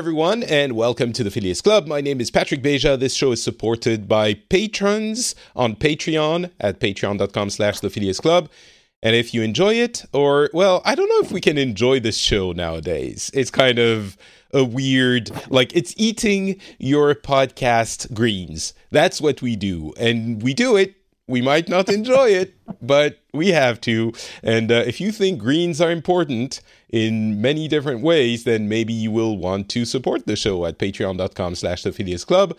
Everyone, and welcome to the Phileas Club. My name is Patrick Beja. This show is supported by patrons on Patreon at patreon.com slash the Phileas Club. And if you enjoy it, or, well, I don't know if we can enjoy this show nowadays. It's kind of a weird, like, it's eating your podcast greens. That's what we do. And we do it we might not enjoy it, but we have to. And uh, if you think greens are important in many different ways, then maybe you will want to support the show at patreon.com slash the Phileas Club.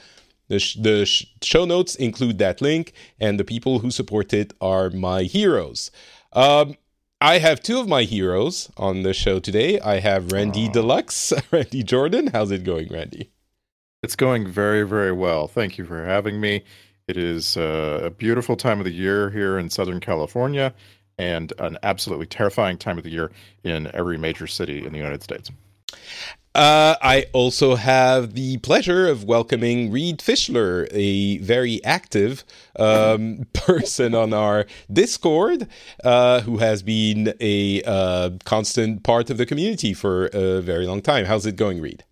The, sh- the sh- show notes include that link, and the people who support it are my heroes. Um, I have two of my heroes on the show today. I have Randy Aww. Deluxe, Randy Jordan. How's it going, Randy? It's going very, very well. Thank you for having me. It is uh, a beautiful time of the year here in Southern California and an absolutely terrifying time of the year in every major city in the United States. Uh, I also have the pleasure of welcoming Reid Fishler, a very active um, person on our Discord, uh, who has been a uh, constant part of the community for a very long time. How's it going, Reid?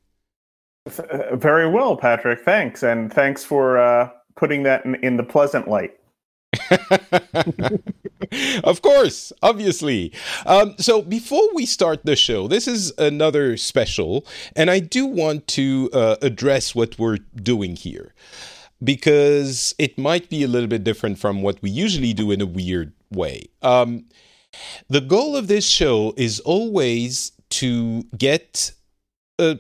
Uh, very well, Patrick. Thanks, and thanks for uh, putting that in, in the pleasant light. of course, obviously. Um, so before we start the show, this is another special, and I do want to uh, address what we're doing here because it might be a little bit different from what we usually do in a weird way. Um, the goal of this show is always to get a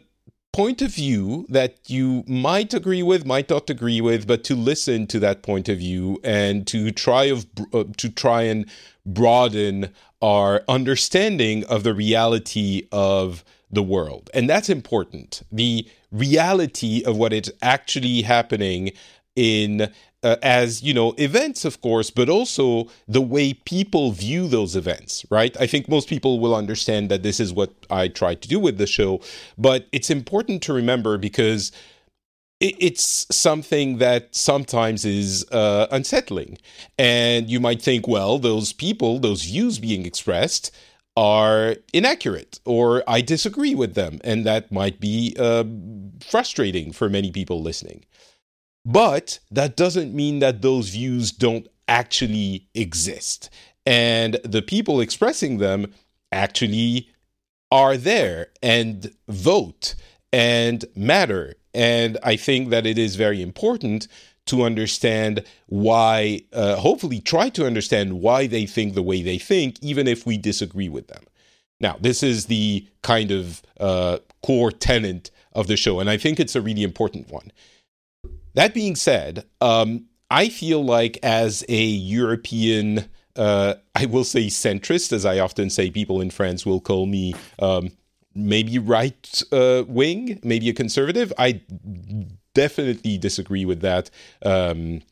point of view that you might agree with, might not agree with, but to listen to that point of view and to try of uh, to try and broaden our understanding of the reality of the world. And that's important. The reality of what is actually happening in uh, as you know events of course but also the way people view those events right? I think most people will understand that this is what i try to do with the show but it's important to remember because it's something that sometimes is uh, unsettling. And you might think well those people those views being expressed are inaccurate or i disagree with them. And that might be uh, frustrating for many people listening but that doesn't mean that those views don't actually exist. And the people expressing them actually are there and vote and matter. And I think that it is very important to understand why, uh, hopefully, try to understand why they think the way they think, even if we disagree with them. Now, this is the kind of uh, core tenant of the show, and I think it's a really important one. That being said, um, I feel like as a European, uh, I will say centrist, as I often say, people in France will call me um, maybe right uh, wing, maybe a conservative. I definitely disagree with that. Um,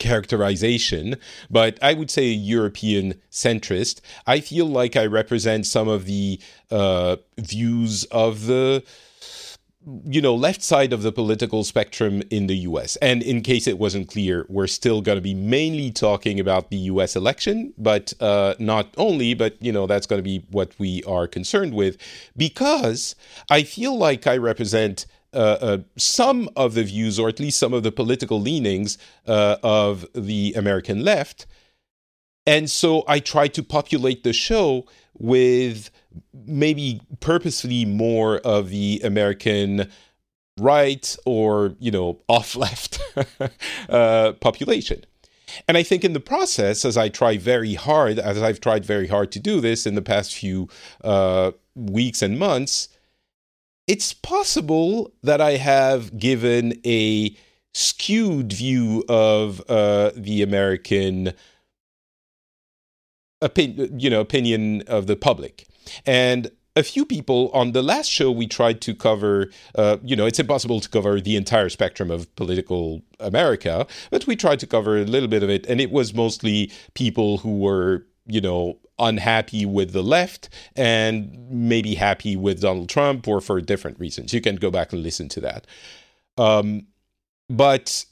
characterization, but I would say a European centrist. I feel like I represent some of the uh, views of the you know, left side of the political spectrum in the US. And in case it wasn't clear, we're still going to be mainly talking about the US election, but uh, not only, but, you know, that's going to be what we are concerned with because I feel like I represent. Uh, uh, some of the views, or at least some of the political leanings uh, of the American left, and so I try to populate the show with maybe purposely more of the American right or you know off left uh, population. And I think in the process, as I try very hard, as I've tried very hard to do this in the past few uh, weeks and months, it's possible that I have given a skewed view of uh, the American opinion, you know, opinion of the public. And a few people on the last show we tried to cover uh, you know it's impossible to cover the entire spectrum of political america but we tried to cover a little bit of it and it was mostly people who were you know unhappy with the left and maybe happy with donald trump or for different reasons you can go back and listen to that um, but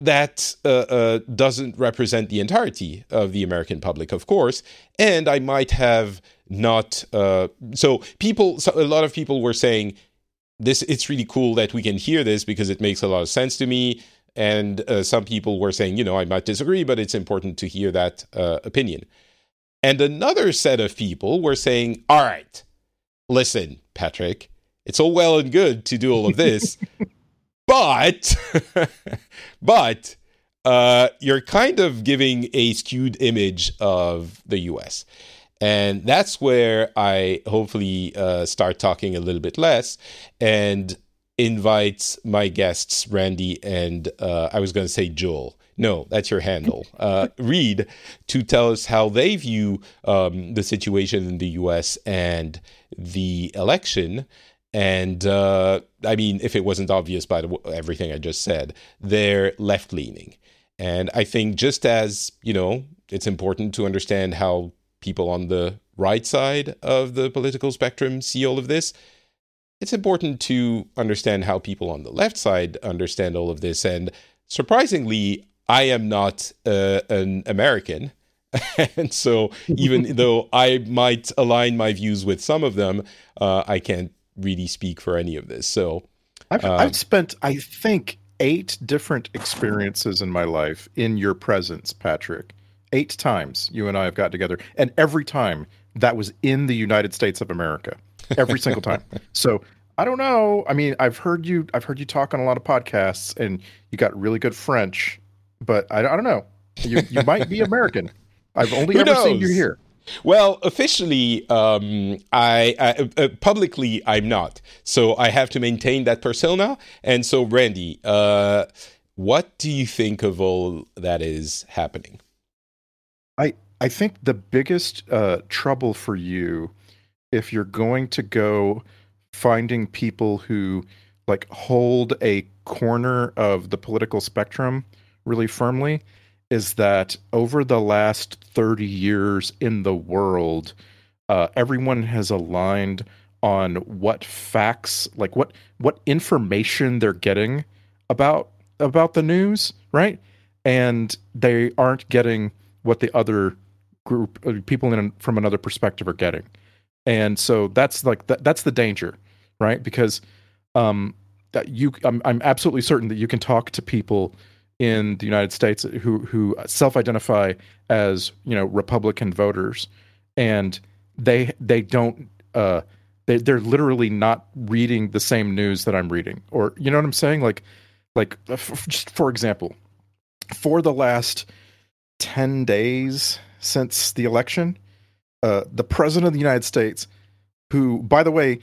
that uh, uh, doesn't represent the entirety of the American public, of course. And I might have not. Uh, so people, so a lot of people were saying this. It's really cool that we can hear this because it makes a lot of sense to me. And uh, some people were saying, you know, I might disagree, but it's important to hear that uh, opinion. And another set of people were saying, all right, listen, Patrick, it's all well and good to do all of this. but but uh, you're kind of giving a skewed image of the US. And that's where I hopefully uh, start talking a little bit less and invite my guests, Randy and uh, I was going to say Joel. No, that's your handle. Uh, Reid to tell us how they view um, the situation in the US and the election and uh, I mean, if it wasn't obvious by the, everything I just said, they're left leaning. And I think just as, you know, it's important to understand how people on the right side of the political spectrum see all of this, it's important to understand how people on the left side understand all of this. And surprisingly, I am not uh, an American. and so, even though I might align my views with some of them, uh, I can't really speak for any of this. So I've, um, I've spent, I think, eight different experiences in my life in your presence, Patrick. Eight times you and I have got together, and every time that was in the United States of America. Every single time. So I don't know. I mean, I've heard you. I've heard you talk on a lot of podcasts, and you got really good French. But I, I don't know. You you might be American. I've only ever knows? seen you here. Well, officially, um, I, I uh, publicly I'm not, so I have to maintain that persona. And so, Randy, uh, what do you think of all that is happening? I I think the biggest uh, trouble for you, if you're going to go finding people who like hold a corner of the political spectrum really firmly, is that over the last 30 years in the world, uh, everyone has aligned on what facts, like what what information they're getting about about the news, right? And they aren't getting what the other group uh, people in from another perspective are getting. And so that's like that, that's the danger, right? Because um, that you, I'm, I'm absolutely certain that you can talk to people in the United States who who self-identify as you know Republican voters, and they they don't uh, they they're literally not reading the same news that I'm reading, or you know what I'm saying? Like like just for example, for the last ten days since the election, uh, the president of the United States, who by the way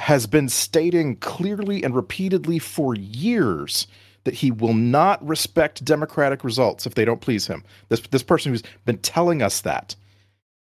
has been stating clearly and repeatedly for years that he will not respect democratic results if they don't please him. This this person who's been telling us that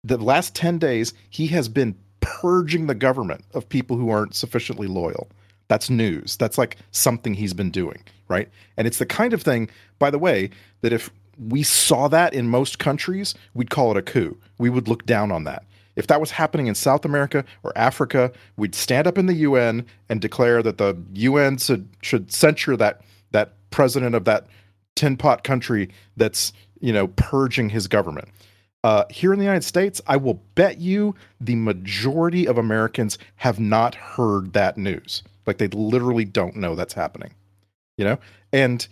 the last 10 days he has been purging the government of people who aren't sufficiently loyal. That's news. That's like something he's been doing, right? And it's the kind of thing, by the way, that if we saw that in most countries, we'd call it a coup. We would look down on that. If that was happening in South America or Africa, we'd stand up in the UN and declare that the UN should, should censure that that president of that tin pot country that's you know purging his government. Uh, here in the United States, I will bet you the majority of Americans have not heard that news. Like they literally don't know that's happening. You know, and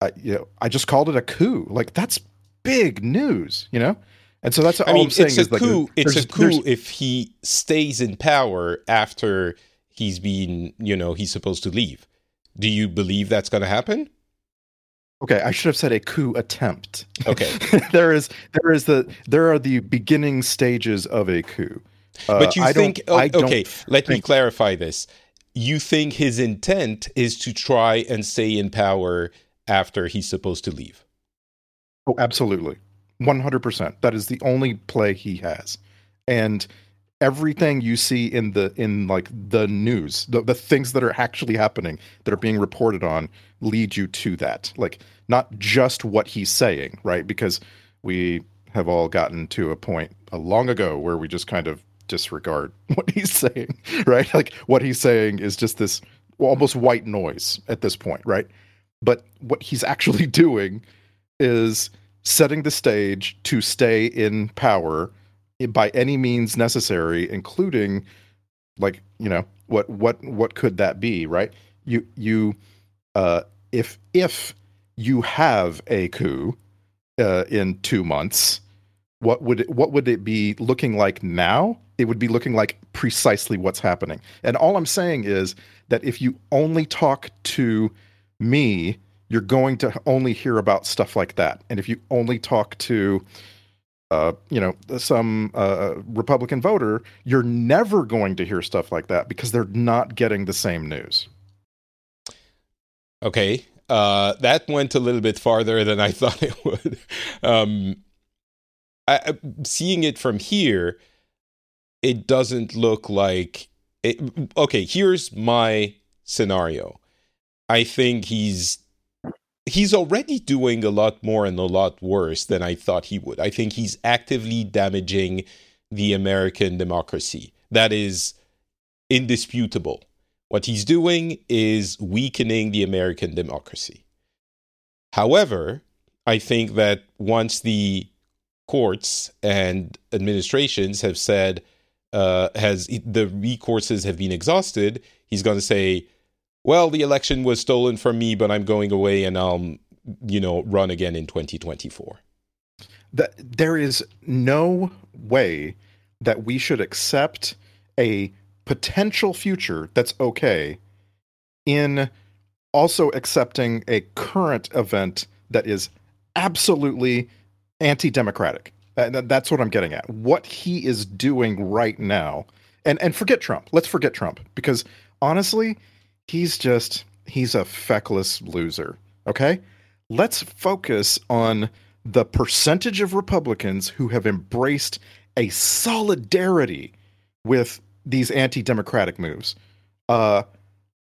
uh, you know, I just called it a coup. Like that's big news. You know, And so that's all I mean, am saying it's a is like coup. it's a coup if he stays in power after he's been, you know, he's supposed to leave. Do you believe that's going to happen? Okay, I should have said a coup attempt. Okay. there is there is the there are the beginning stages of a coup. Uh, but you I think okay let me clarify this you think his intent is to try and stay in power after he's supposed to leave Oh, absolutely. 100%. That is the only play he has. And everything you see in the in like the news, the, the things that are actually happening that are being reported on lead you to that. Like not just what he's saying, right? Because we have all gotten to a point a long ago where we just kind of disregard what he's saying, right? Like what he's saying is just this almost white noise at this point, right? But what he's actually doing is setting the stage to stay in power by any means necessary including like you know what what what could that be right? You you uh if if you have a coup uh in 2 months what would it, what would it be looking like now? It would be looking like precisely what's happening. And all i'm saying is that if you only talk to me you're going to only hear about stuff like that. And if you only talk to, uh, you know, some uh, Republican voter, you're never going to hear stuff like that because they're not getting the same news. okay uh that went a little bit farther than i thought it would um I, seeing it from here it doesn't look like it, okay here's my scenario i think he's he's already doing a lot more and a lot worse than I thought he would. I think he's actively damaging the American democracy. That is indisputable. What he's doing is weakening the American democracy. However, I think that once the courts and administrations have said uh, has the recourses have been exhausted, he's going to say, well, the election was stolen from me, but I'm going away and I'll, you know, run again in 2024. That there is no way that we should accept a potential future that's okay in also accepting a current event that is absolutely anti-democratic. Uh, that's what I'm getting at. What he is doing right now, and and forget Trump. Let's forget Trump because honestly, he's just he's a feckless loser. Okay, let's focus on the percentage of Republicans who have embraced a solidarity with these anti-democratic moves. Uh,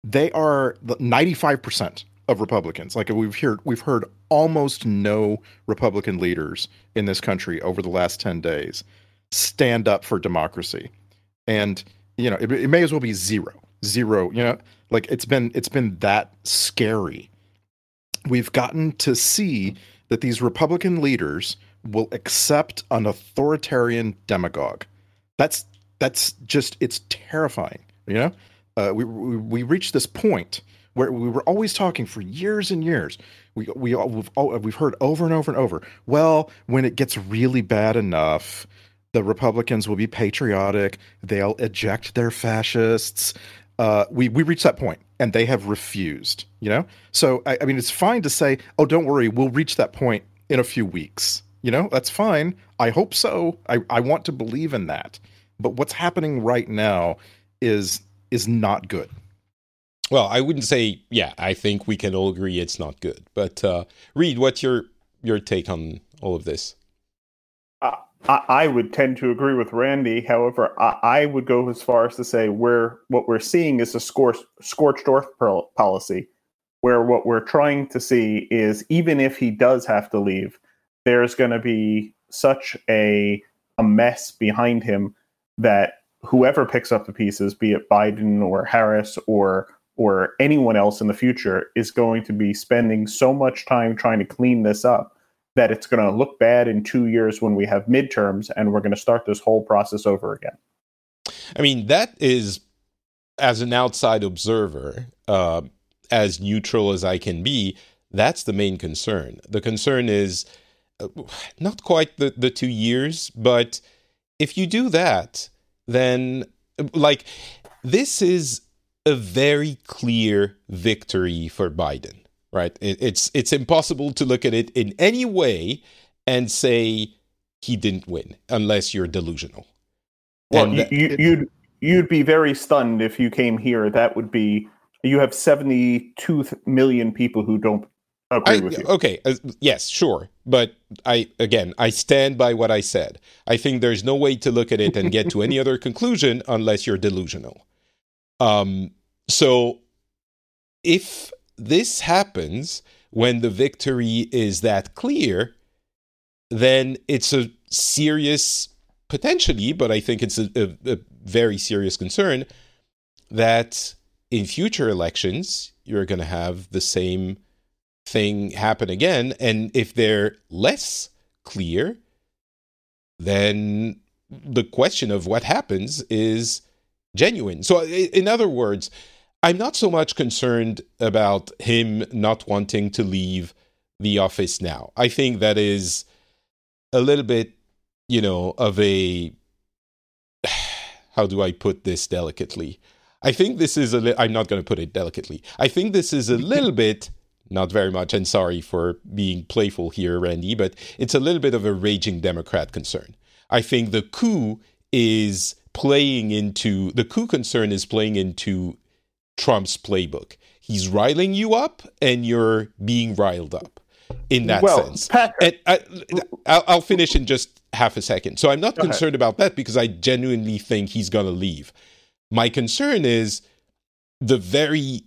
they are the 95% of Republicans. Like we've heard, we've heard almost no Republican leaders in this country over the last 10 days stand up for democracy. And, you know, it, it may as well be zero, zero, you know, like it's been, it's been that scary. We've gotten to see that these Republican leaders will accept an authoritarian demagogue. That's, that's just, it's terrifying, you know? uh, we, we we reached this point where we were always talking for years and years. We we we've we've heard over and over and over. Well, when it gets really bad enough, the Republicans will be patriotic. They'll eject their fascists. Uh, we we reached that point, and they have refused. You know, so I, I mean, it's fine to say, "Oh, don't worry, we'll reach that point in a few weeks." You know, that's fine. I hope so. I, I want to believe in that. But what's happening right now is is not good. Well, I wouldn't say, yeah, I think we can all agree it's not good. But uh, Reid, what's your your take on all of this? I, I would tend to agree with Randy. However, I, I would go as far as to say where what we're seeing is a scor- scorched earth policy, where what we're trying to see is even if he does have to leave, there's going to be such a a mess behind him that whoever picks up the pieces, be it Biden or Harris or or anyone else in the future, is going to be spending so much time trying to clean this up that it's going to look bad in two years when we have midterms and we're going to start this whole process over again. I mean, that is, as an outside observer, uh, as neutral as I can be, that's the main concern. The concern is uh, not quite the, the two years, but if you do that, then like this is a very clear victory for Biden, right? It, it's it's impossible to look at it in any way and say he didn't win unless you're delusional. Well, you, you, you'd you'd be very stunned if you came here. That would be you have seventy two million people who don't agree I, with you. Okay, uh, yes, sure, but I again I stand by what I said. I think there's no way to look at it and get to any other conclusion unless you're delusional. Um, so if this happens when the victory is that clear, then it's a serious potentially, but I think it's a, a, a very serious concern that in future elections you're going to have the same thing happen again. And if they're less clear, then the question of what happens is genuine. So, in other words, I'm not so much concerned about him not wanting to leave the office now. I think that is a little bit, you know, of a how do I put this delicately? I think this is a li- I'm not going to put it delicately. I think this is a little bit not very much and sorry for being playful here Randy, but it's a little bit of a raging democrat concern. I think the coup is playing into the coup concern is playing into Trump's playbook. He's riling you up and you're being riled up in that well, sense. Patrick, and uh, I, will Finish in just half a second. So I'm not concerned ahead. about that because I genuinely think he's going to leave. My concern is the very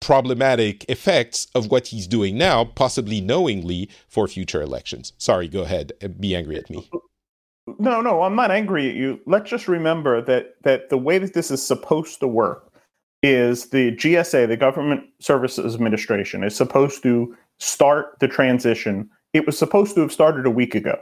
problematic effects of what he's doing now, possibly knowingly for future elections. Sorry, go ahead. Be angry at me. No, no, I'm not angry at you. Let's just remember that that the way that this is supposed to work is the GSA, the Government Services Administration, is supposed to start the transition. It was supposed to have started a week ago.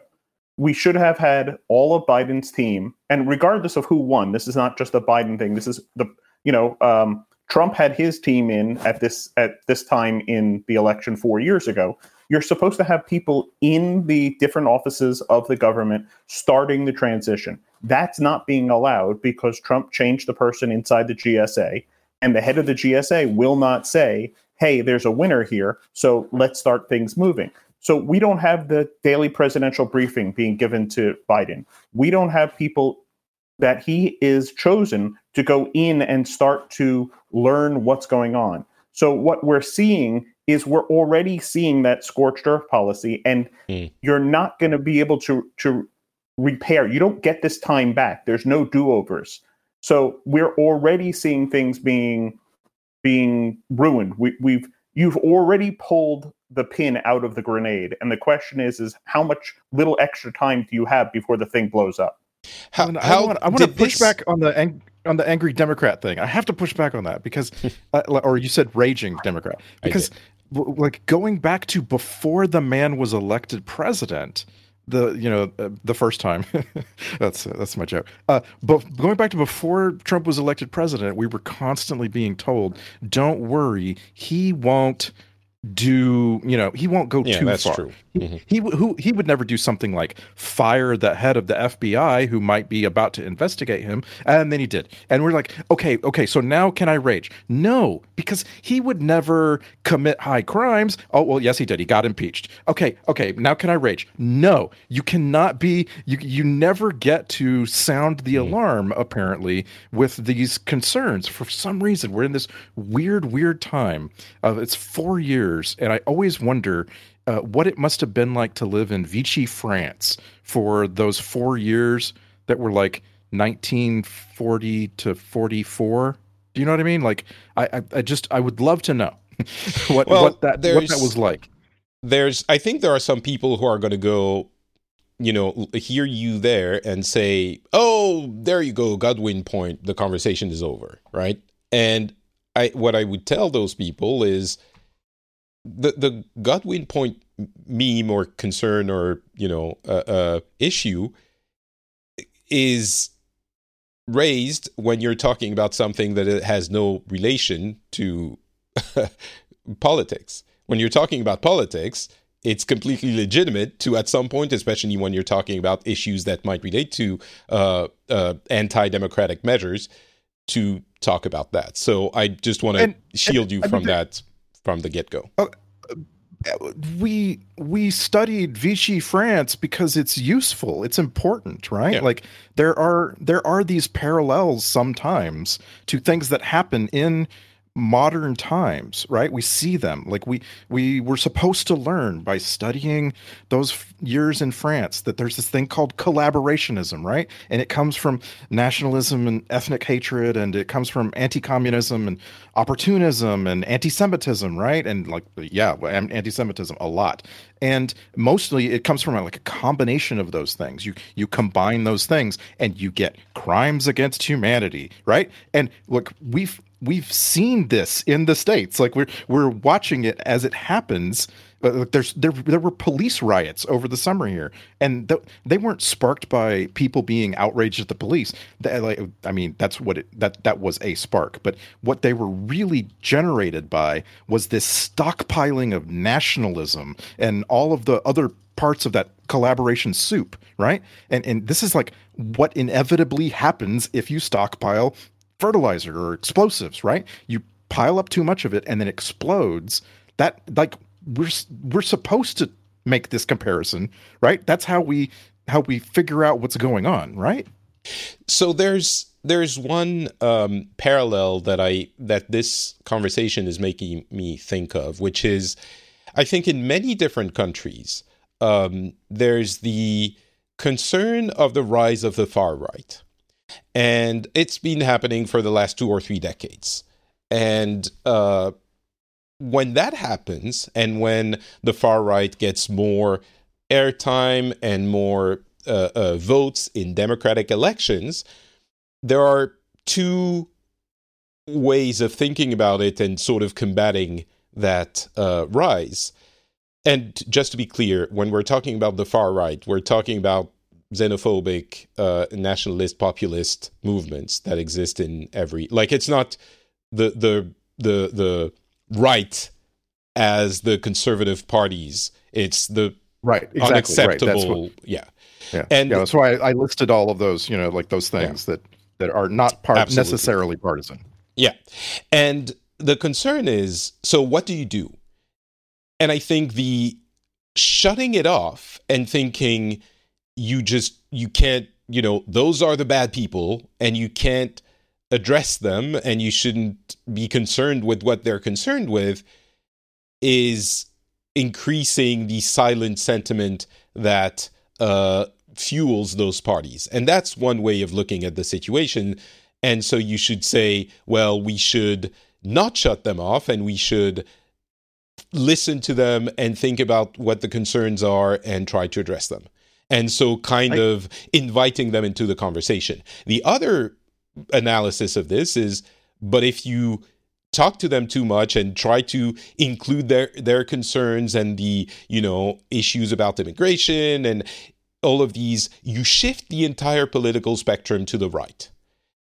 We should have had all of Biden's team, and regardless of who won, this is not just a Biden thing. This is the you know um, Trump had his team in at this at this time in the election four years ago. You're supposed to have people in the different offices of the government starting the transition. That's not being allowed because Trump changed the person inside the GSA, and the head of the GSA will not say, hey, there's a winner here, so let's start things moving. So we don't have the daily presidential briefing being given to Biden. We don't have people that he is chosen to go in and start to learn what's going on. So what we're seeing is we're already seeing that scorched earth policy and mm. you're not going to be able to to repair. You don't get this time back. There's no do-overs. So we're already seeing things being being ruined. We, we've you've already pulled the pin out of the grenade, and the question is, is how much little extra time do you have before the thing blows up? How, I, how want, I want to push this... back on the ang- on the angry Democrat thing. I have to push back on that because, uh, or you said raging Democrat because, like going back to before the man was elected president, the you know uh, the first time. That's uh, that's my joke. Uh, but going back to before trump was elected president we were constantly being told don't worry he won't do you know he won't go yeah, too far. true. Mm-hmm. He, who, he would never do something like fire the head of the FBI who might be about to investigate him. And then he did. And we're like, okay, okay, so now can I rage? No, because he would never commit high crimes. Oh, well, yes, he did. He got impeached. Okay, okay, now can I rage? No, you cannot be, you, you never get to sound the mm. alarm, apparently, with these concerns. For some reason, we're in this weird, weird time. Uh, it's four years. And I always wonder uh, what it must have been like to live in Vichy, France for those four years that were like 1940 to 44. Do you know what I mean? Like, I, I, I just, I would love to know what, well, what that, what that was like. There's, I think there are some people who are going to go, you know, hear you there and say, "Oh, there you go, Godwin point. The conversation is over." Right? And I, what I would tell those people is, the the Godwin point meme or concern or you know uh, uh, issue is raised when you're talking about something that has no relation to politics. When you're talking about politics, it's completely legitimate to at some point, especially when you're talking about issues that might relate to uh, uh, anti-democratic measures, to talk about that. So I just want to shield you from that from the get-go. Uh, we we studied Vichy France because it's useful, it's important, right? Yeah. Like there are there are these parallels sometimes to things that happen in modern times right? We see them. Like we we were supposed to learn by studying those years in france that there's this thing called collaborationism right? And it comes from nationalism and ethnic hatred and it comes from anti-communism and opportunism and anti-semitism right? And like yeah anti-semitism a lot. And mostly it comes from like a combination of those things. You you combine those things and you get crimes against humanity right? And look we've we've seen this in the states. Like we're we're watching it as it happens. But there's there there were police riots over the summer here. And th- they weren't sparked by people being outraged at the police. They, uh, like i mean that's what it that that was a spark. But what they were really generated by was this stockpiling of nationalism and all of the other parts of that collaboration soup right? And and this is like what inevitably happens if you stockpile fertilizer or explosives, right? You pile up too much of it and then explodes. That like we're we're supposed to make this comparison, right? That's how we how we figure out what's going on, right? So there's there's one um, parallel that I that this conversation is making me think of, which is I think in many different countries um, there's the concern of the rise of the far right, and it's been happening for the last two or three decades. And uh, when that happens, and when the far right gets more airtime and more uh, uh, votes in democratic elections, there are two ways of thinking about it and sort of combating that uh, rise. And just to be clear, when we're talking about the far right, we're talking about xenophobic, uh, nationalist, populist movements that exist in every. Like it's not the the the the right as the conservative parties. It's the right exactly, unacceptable. Right. What, yeah, yeah, and yeah, that's why I, I, listed all of those. You know, like those things yeah. that that are not part necessarily partisan. Yeah, and the concern is so. What do you do? And I think the shutting it off and thinking you just you can't you know those are the bad people and you can't address them and you shouldn't be concerned with what they're concerned with is increasing the silent sentiment that uh, fuels those parties. And that's one way of looking at the situation. And so you should say well we should not shut them off and we should listen to them and think about what the concerns are and try to address them and so kind I, of inviting them into the conversation. The other analysis of this is but if you talk to them too much and try to include their their concerns and the you know issues about immigration and all of these you shift the entire political spectrum to the right.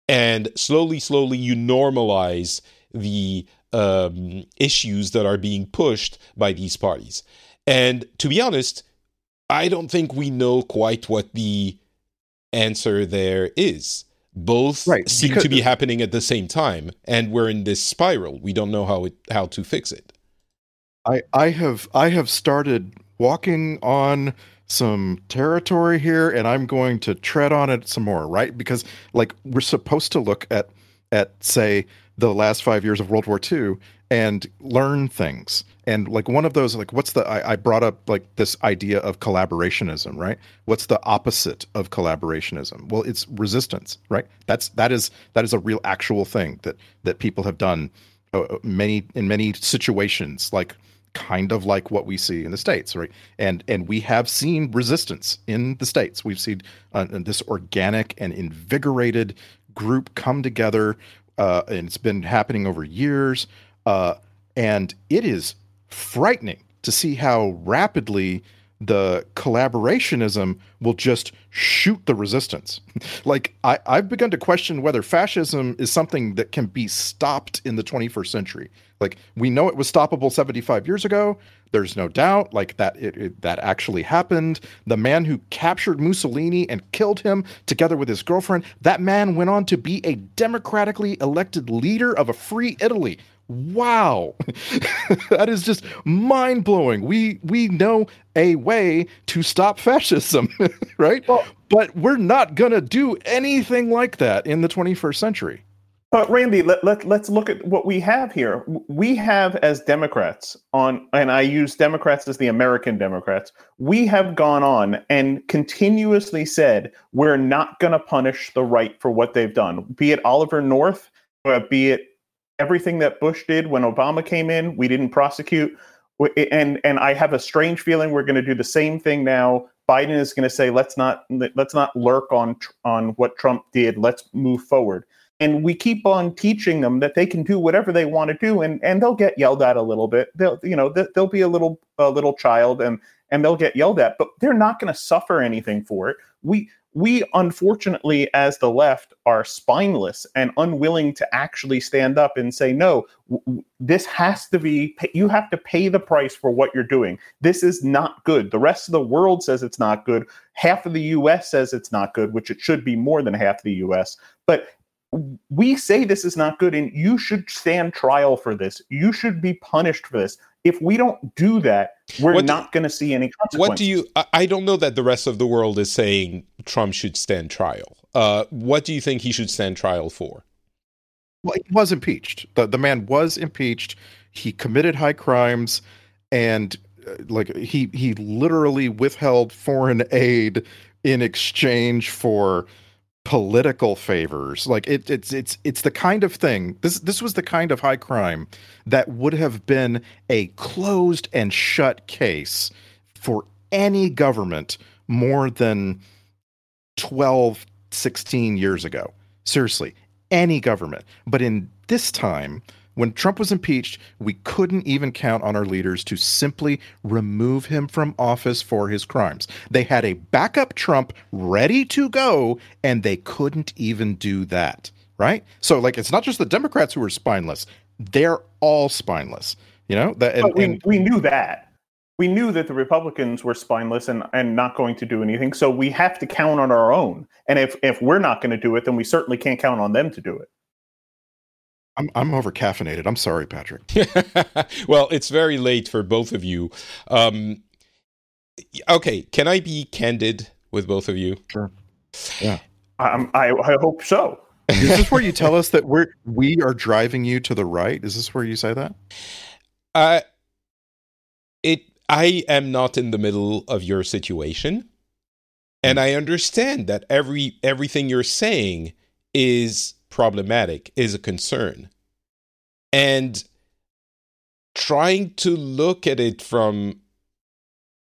And slowly slowly you normalize the um, issues that are being pushed by these parties. And to be honest I don't think we know quite what the answer there is. Both right, seem to be happening at the same time, and we're in this spiral. We don't know how it how to fix it. I I have I have started walking on some territory here, and I'm going to tread on it some more, right? Because like we're supposed to look at at say the last five years of World War II and learn things. And like one of those, like what's the I, I, brought up like this idea of collaborationism, right? What's the opposite of collaborationism? Well, it's resistance, right? That's that is that is a real actual thing that that people have done uh, uh many in many situations, like kind of like what we see in the states, right? And and we have seen resistance in the states. We've seen uh, this organic and invigorated group come together, uh, and it's been happening over years. Uh, and it is frightening to see how rapidly the collaborationism will just shoot the resistance. like I, I've begun to question whether fascism is something that can be stopped in the 21st century. Like we know it was stoppable 75 years ago. There's no doubt, like that it, it, that actually happened. The man who captured Mussolini and killed him, together with his girlfriend, that man went on to be a democratically elected leader of a free Italy. Wow, that is just mind blowing. We we know a way to stop fascism, right? Well, but we're not gonna do anything like that in the 21st century. But Randy, let, let, let's look at what we have here. We have, as Democrats, on, and I use Democrats as the American Democrats, we have gone on and continuously said we're not going to punish the right for what they've done, be it Oliver North, uh, be it everything that Bush did when Obama came in, we didn't prosecute. And and I have a strange feeling we're going to do the same thing now. Biden is going to say let's not let's not lurk on on what Trump did. Let's move forward and we keep on teaching them that they can do whatever they want to do and and they'll get yelled at a little bit they'll you know they'll be a little a little child and and they'll get yelled at but they're not going to suffer anything for it we we unfortunately as the left are spineless and unwilling to actually stand up and say no this has to be you have to pay the price for what you're doing this is not good the rest of the world says it's not good half of the US says it's not good which it should be more than half the US but we say this is not good and you should stand trial for this. You should be punished for this. If we don't do that, we're what not going to see any consequences. What do you? I don't know that the rest of the world is saying Trump should stand trial. Uh, what do you think he should stand trial for? Well, he was impeached. The the man was impeached. He committed high crimes, and uh, like he he literally withheld foreign aid in exchange for political favors. Like it, it's it's it's the kind of thing. This this was the kind of high crime that would have been a closed and shut case for any government more than 12 16 years ago. Seriously, any government. But in this time, when Trump was impeached, we couldn't even count on our leaders to simply remove him from office for his crimes. They had a backup Trump ready to go, and they couldn't even do that. Right? So, like, it's not just the Democrats who are spineless, they're all spineless. You know? That, and, we, and, we knew that. We knew that the Republicans were spineless and, and not going to do anything. So we have to count on our own. And if, if we're not going to do it, then we certainly can't count on them to do it. I'm I'm over caffeinated. I'm sorry, Patrick. well, it's very late for both of you. Um, okay, can I be candid with both of you? Sure. Yeah. I, I hope so. Is this where you tell us that we're we are driving you to the right? Is this where you say that? Uh it I am not in the middle of your situation. And hmm. I understand that every everything you're saying is problematic, is a concern. And trying to look at it from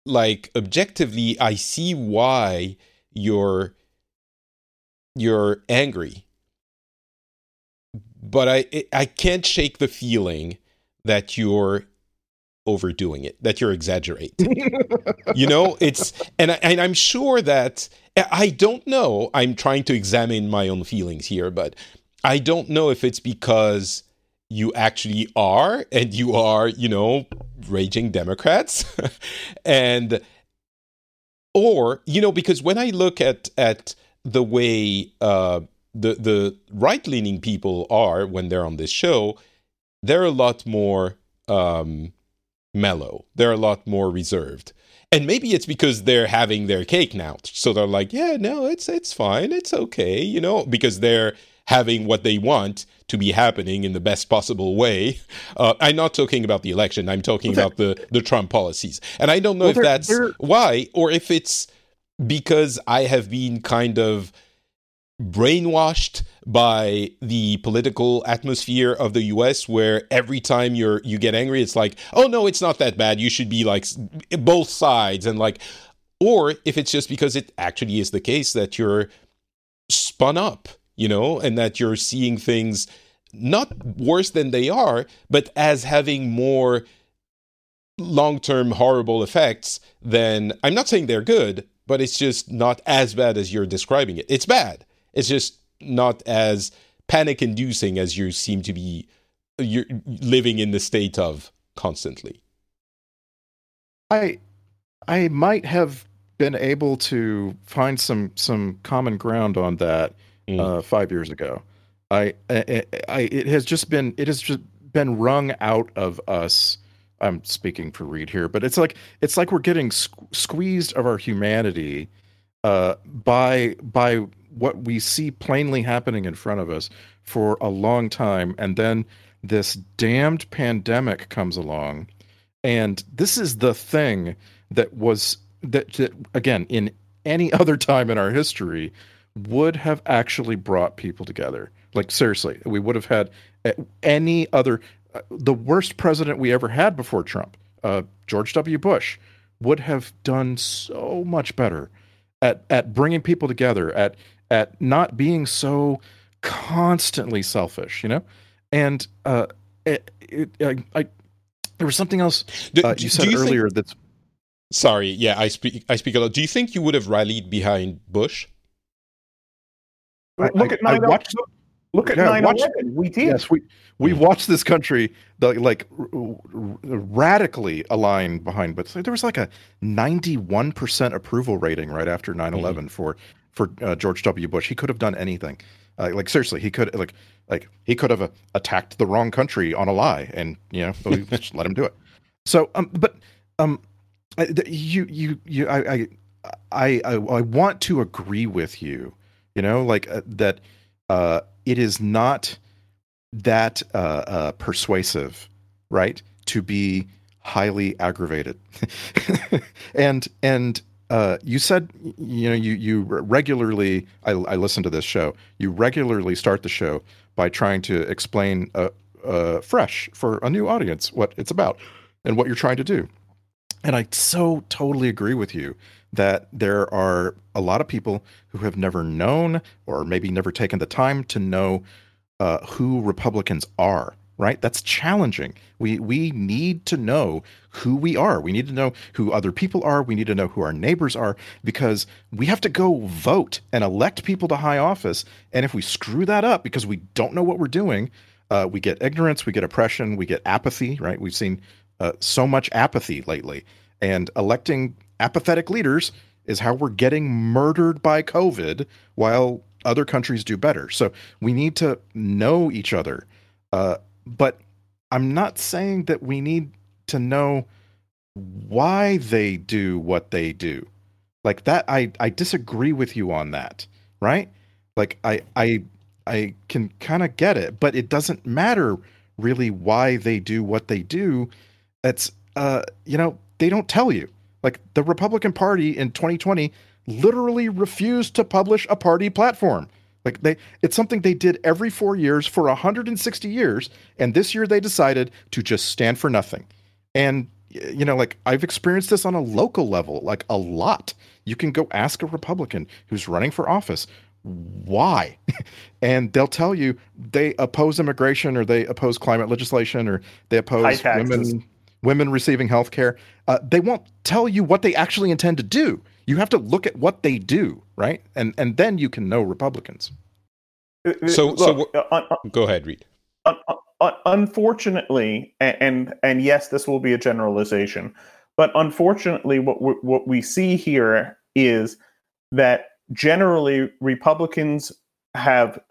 like objectively, I see why you're you're angry. But I I can't shake the feeling that you're overdoing it, that you're exaggerating. you know, it's and I, and I'm sure that I don't know. I'm trying to examine my own feelings here, but I don't know if it's because you actually are and you are, you know, raging Democrats and or, you know, because when I look at at the way uh the the right-leaning people are when they're on this show, they're a lot more um mellow. They're a lot more reserved. And maybe it's because they're having their cake now. So they're like yeah no it's it's fine. It's okay you know because they're having what they want to be happening in the best possible way. Uh, i'm not talking about the election. I'm talking about the the trump policies. And i don't know well, if that's they're... why or if it's because i have been kind of brainwashed by the political atmosphere of the US where every time you're you get angry it's like oh no it's not that bad you should be like both sides and like or if it's just because it actually is the case that you're spun up you know and that you're seeing things not worse than they are but as having more long term horrible effects, then I'm not saying they're good, but it's just not as bad as you're describing it. It's bad. It's just not as panic inducing as you seem to be you're living in the state of constantly. I I might have been able to find some some common ground on that mm. uh, five years ago. I, I, I, it has just been it has just been wrung out of us. I'm speaking for Reid here, but it's like it's like we're getting squeezed of our humanity uh, by by what we see plainly happening in front of us for a long time, and then this damned pandemic comes along, and this is the thing that was that, that again in any other time in our history would have actually brought people together. Like seriously, we would have had uh, any other uh, the worst president we ever had before Trump, uh, George W. Bush, would have done so much better at at bringing people together, at at not being so constantly selfish, you know. And uh, it, it, I, I, there was something else uh, you said you earlier think, that's. Sorry, yeah, I speak. I speak a lot. Do you think you would have rallied behind Bush? Look at 9 watched, Look at yeah, 9 watch, We did. Yes, we we watched this country the, like r- r- radically align behind, but there was like a 91% approval rating right after 9 11 mm-hmm. for for uh, George W. Bush. He could have done anything. Uh, like seriously, he could like like he could have uh, attacked the wrong country on a lie, and you know just let him do it. So, um, but um, you you you I I I I, I want to agree with you. You know, like uh, that. Uh, it is not that uh, uh, persuasive, right? To be highly aggravated, and and uh, you said you know you you regularly I, I listen to this show. You regularly start the show by trying to explain uh, uh, fresh for a new audience what it's about and what you're trying to do. And I so totally agree with you that there are a lot of people who have never known or maybe never taken the time to know uh, who Republicans are. Right? That's challenging. We we need to know who we are. We need to know who other people are. We need to know who our neighbors are because we have to go vote and elect people to high office. And if we screw that up because we don't know what we're doing, uh, we get ignorance, we get oppression, we get apathy. Right? We've seen uh, so much apathy lately, and electing apathetic leaders is how we're getting murdered by COVID while other countries do better. So we need to know each other. Uh, but I'm not saying that we need to know why they do what they do. Like that, I, I disagree with you on that, right? Like I I I can kind of get it, but it doesn't matter really why they do what they do. It's uh you know, they don't tell you. Like the Republican Party in 2020 literally refused to publish a party platform. Like they it's something they did every 4 years for 160 years and this year they decided to just stand for nothing. And you know like I've experienced this on a local level like a lot. You can go ask a Republican who's running for office why and they'll tell you they oppose immigration or they oppose climate legislation or they oppose women women receiving health care, uh, they won't tell you what they actually intend to do. You have to look at what they do, right? And and then you can know Republicans. Uh, uh, so, Look, so uh, uh, go ahead, Reid. Uh, unfortunately, and and yes, this will be a generalization, but unfortunately, what we, what we see here is that generally Republicans have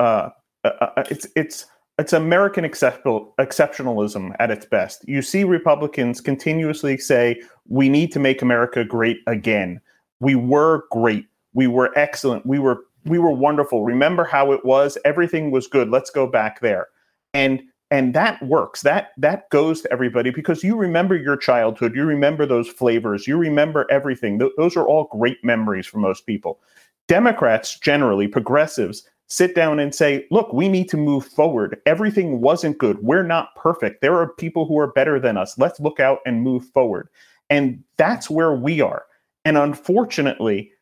it's it's it's American exceptionalism at its best. You see Republicans continuously say, we need to make America great again. We were great. We were excellent. We were we were wonderful. Remember how it was? Everything was good. Let's go back there. And and that works. That that goes to everybody because you remember your childhood. You remember those flavors. You remember everything. Th- those are all great memories for most people. Democrats generally, progressives, sit down and say, look, we need to move forward. Everything wasn't good. We're not perfect. There are people who are better than us. Let's look out and move forward. And that's where we are. And unfortunately,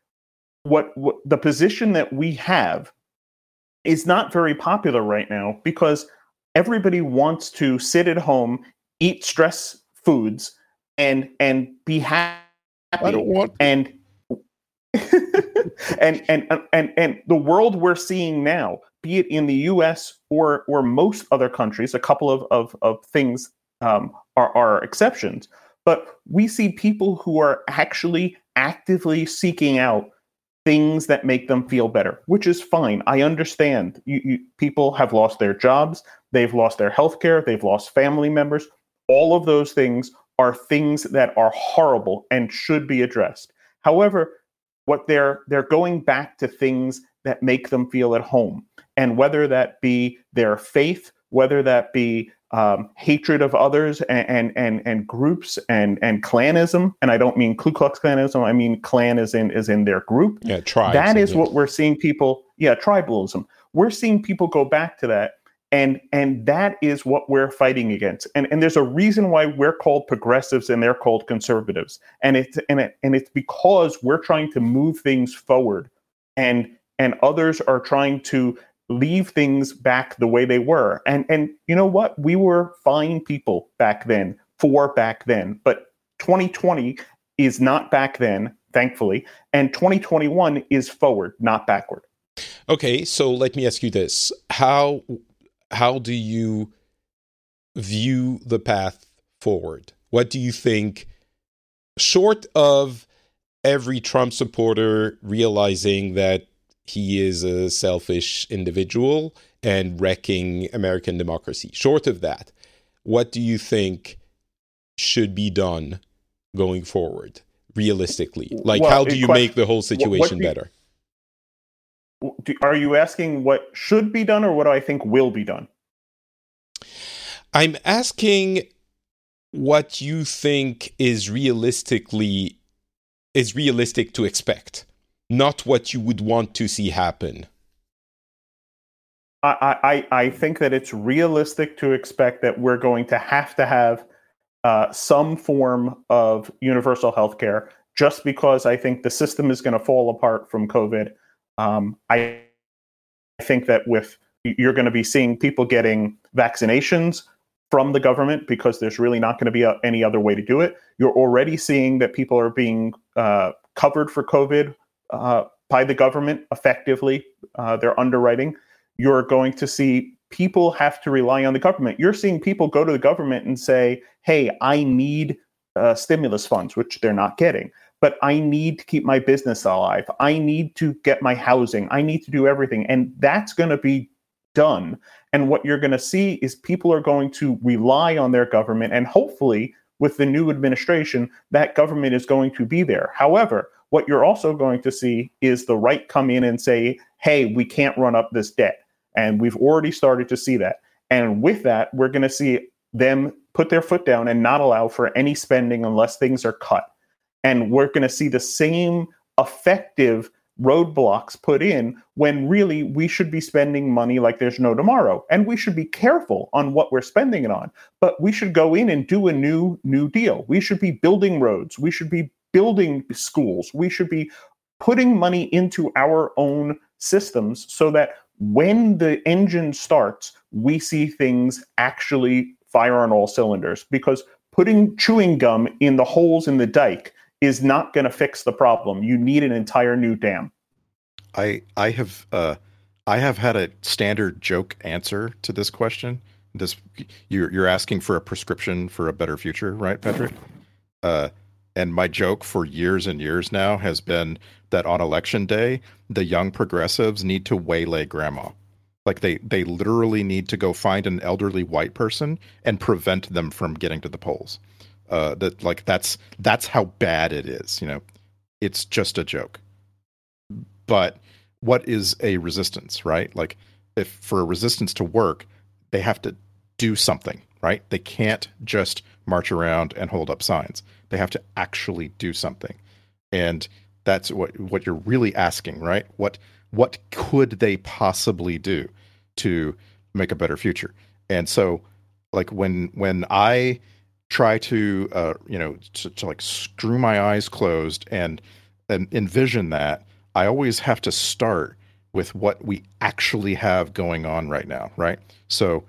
what, what the position that we have is not very popular right now because everybody wants to sit at home, eat stress foods, and and be happy. I don't want and and, and and and the world we're seeing now, be it in the U.S. or or most other countries, a couple of of, of things um, are are exceptions, but we see people who are actually actively seeking out things that make them feel better, which is fine. I understand. You, you, people have lost their jobs, they've lost their health care, they've lost family members. All of those things are things that are horrible and should be addressed. However, what they're they're going back to things that make them feel at home, and whether that be their faith, whether that be um, hatred of others and, and and groups and and clanism, and I don't mean Ku Klux Klanism. I mean clan is in is in their group. Yeah, tribes. That is what we're seeing people. Yeah, tribalism. We're seeing people go back to that, and and that is what we're fighting against and and there's a reason why we're called progressives and they're called conservatives and it's and it, and it's because we're trying to move things forward and and others are trying to leave things back the way they were and and you know what we were fine people back then for back then but 2020 is not back then thankfully and 2021 is forward not backward Okay, so let me ask you this. How how do you view the path forward? What do you think, short of every Trump supporter realizing that he is a selfish individual and wrecking American democracy, short of that, what do you think should be done going forward? Realistically, like Well, how do you question- make the whole situation you- better? do, are you asking what should be done or what I think will be done? I'm asking what you think is realistically is realistic to expect, not what you would want to see happen. I, I, I think that it's realistic to expect that we're going to have to have uh, some form of universal health care just because I think the system is going to fall apart from COVID. Um, I think that with you're going to be seeing people getting vaccinations from the government because there's really not going to be a, any other way to do it. You're already seeing that people are being uh, covered for COVID uh, by the government effectively. Uh, they're underwriting. You're going to see people have to rely on the government. You're seeing people go to the government and say, "Hey, I need uh, stimulus funds," which they're not getting. But I need to keep my business alive. I need to get my housing. I need to do everything, and that's going to be done. And what you're going to see is people are going to rely on their government, and hopefully, with the new administration, that government is going to be there. However, what you're also going to see is the right come in and say, hey, we can't run up this debt. And we've already started to see that. And with that, we're going to see them put their foot down and not allow for any spending unless things are cut. And we're going to see the same effective roadblocks put in when really we should be spending money like there's no tomorrow and we should be careful on what we're spending it on but we should go in and do a new new deal we should be building roads we should be building schools we should be putting money into our own systems so that when the engine starts we see things actually fire on all cylinders because putting chewing gum in the holes in the dike is not going to fix the problem. You need an entire new dam. I I have uh, I have had a standard joke answer to this question. This you're you're asking for a prescription for a better future, right, Patrick? Uh, and my joke for years and years now has been that on election day, the young progressives need to waylay grandma. Like they they literally need to go find an elderly white person and prevent them from getting to the polls. Uh, that like that's that's how bad it is. You know, it's just a joke. But what is a resistance, right? Like if for a resistance to work, they have to do something, right? They can't just march around and hold up signs. They have to actually do something. And that's what what you're really asking, right? What what could they possibly do to make a better future? And so like when when I try to uh, you know to, to like screw my eyes closed and and envision that I always have to start with what we actually have going on right now, right? So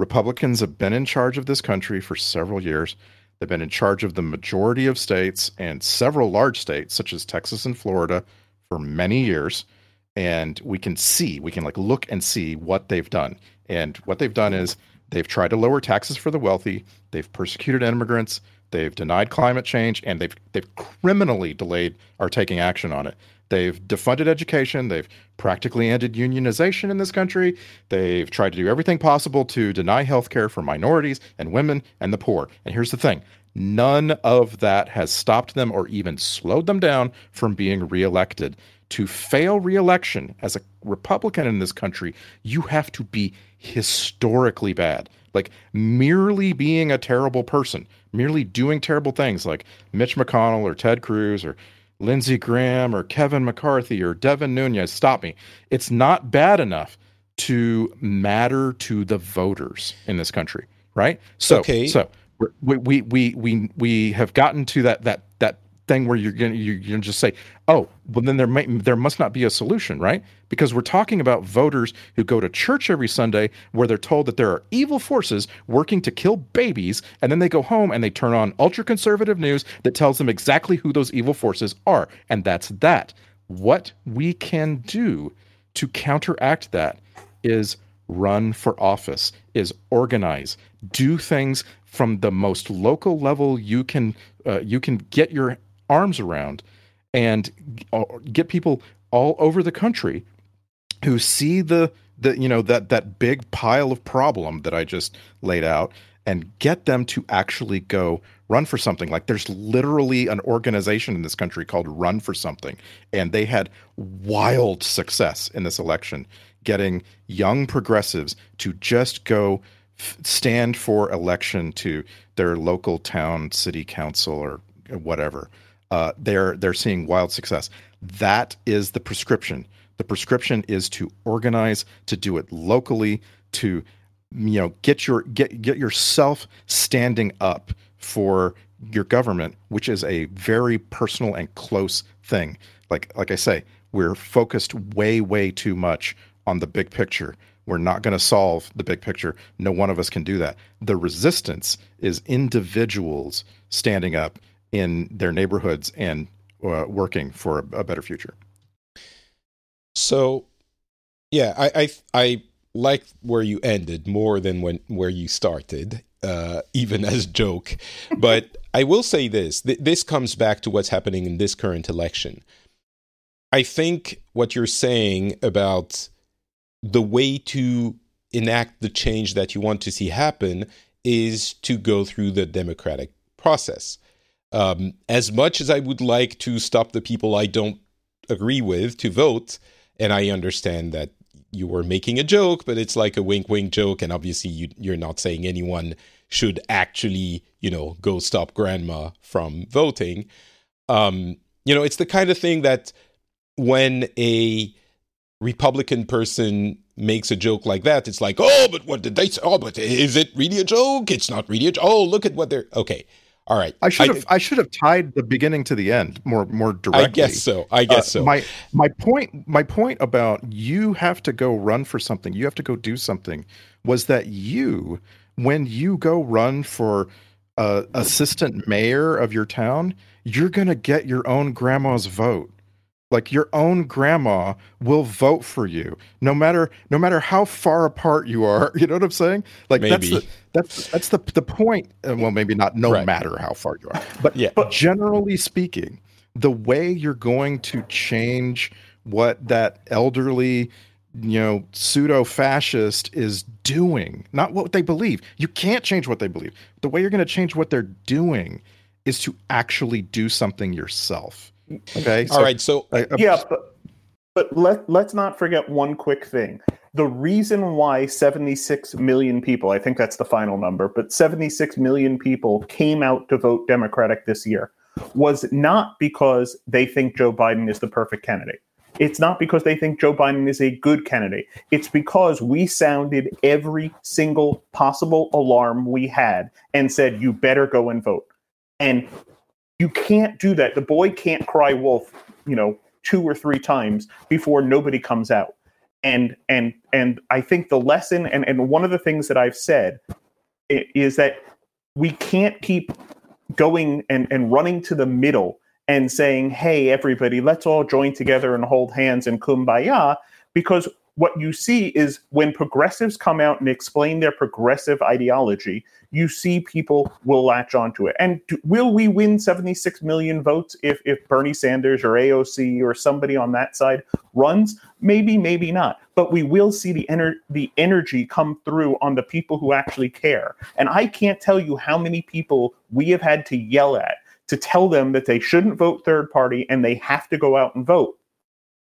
Republicans have been in charge of this country for several years. They've been in charge of the majority of states and several large states, such as Texas and Florida, for many years. And we can see, we can like look and see what they've done. And what they've done is they've tried to lower taxes for the wealthy, they've persecuted immigrants, they've denied climate change, and they've they've criminally delayed our taking action on it. They've defunded education. They've practically ended unionization in this country. They've tried to do everything possible to deny health care for minorities and women and the poor. And here's the thing none of that has stopped them or even slowed them down from being reelected. To fail reelection as a Republican in this country, you have to be historically bad. Like merely being a terrible person, merely doing terrible things like Mitch McConnell or Ted Cruz or Lindsey Graham or Kevin McCarthy or Devin Nunes, stop me. It's not bad enough to matter to the voters in this country, right? So, okay. so we we we we we have gotten to that that that thing where you're gonna you're gonna just say, oh, well then there may there must not be a solution, right? Because we're talking about voters who go to church every Sunday where they're told that there are evil forces working to kill babies, and then they go home and they turn on ultra conservative news that tells them exactly who those evil forces are, and that's that. What we can do to counteract that is run for office, is organize, do things from the most local level you can uh, you can get your arms around and uh, get people all over the country who see the the you know that that big pile of problem that I just laid out and get them to actually go run for something. Like there's literally an organization in this country called run for something and they had wild success in this election getting young progressives to just go f- stand for election to their local town city council or whatever uh, they're they're seeing wild success. That is the prescription. The prescription is to organize, to do it locally, to you know get your get get yourself standing up for your government, which is a very personal and close thing. Like like I say, we're focused way way too much on the big picture. We're not going to solve the big picture. No one of us can do that. The resistance is individuals standing up in their neighborhoods and uh, working for a, a, better future. So, yeah, I, I I like where you ended more than when where you started, uh, even as joke. But I will say this: th- this comes back to what's happening in this current election. I think what you're saying about the way to enact the change that you want to see happen is to go through the democratic process. Um, as much as I would like to stop the people I don't agree with to vote, and I understand that you were making a joke, but it's like a wink wink joke, and obviously you, you're not saying anyone should actually, you know, go stop grandma from voting. Um, you know, it's the kind of thing that when a Republican person makes a joke like that, it's like, oh, but what did they say? Oh, but is it really a joke? It's not really a joke. Oh, look at what they're okay. All right. I should have I, I, should have tied the beginning to the end more more directly. I guess so. I guess uh, so. My my point my point about you have to go run for something. You have to go do something was that you when you go run for uh, assistant mayor of your town, you're going to get your own grandma's vote like your own grandma will vote for you no matter no matter how far apart you are you know what i'm saying? Like maybe. that's the that's that's the the point uh, well maybe not no right. matter how far you are but yeah. but generally speaking the way you're going to change what that elderly you know pseudo fascist is doing not what they believe. You can't change what they believe. The way you're going to change what they're doing is to actually do something yourself Okay. So, All right. So uh, yeah, but, but let let's not forget one quick thing. The reason why 76 million people, I think that's the final number, but 76 million people came out to vote Democratic this year was not because they think Joe Biden is the perfect candidate. It's not because they think Joe Biden is a good candidate. It's because we sounded every single possible alarm we had and said, you better go and vote. And you can't do that. The boy can't cry wolf, you know, two or three times before nobody comes out. And and and I think the lesson and, and one of the things that I've said is that we can't keep going and, and running to the middle and saying, hey, everybody, let's all join together and hold hands and kumbaya, because what you see is when progressives come out and explain their progressive ideology, you see people will latch onto it. And do, will we win 76 million votes if, if Bernie Sanders or AOC or somebody on that side runs? Maybe, maybe not. But we will see the, ener- the energy come through on the people who actually care. And I can't tell you how many people we have had to yell at to tell them that they shouldn't vote third party and they have to go out and vote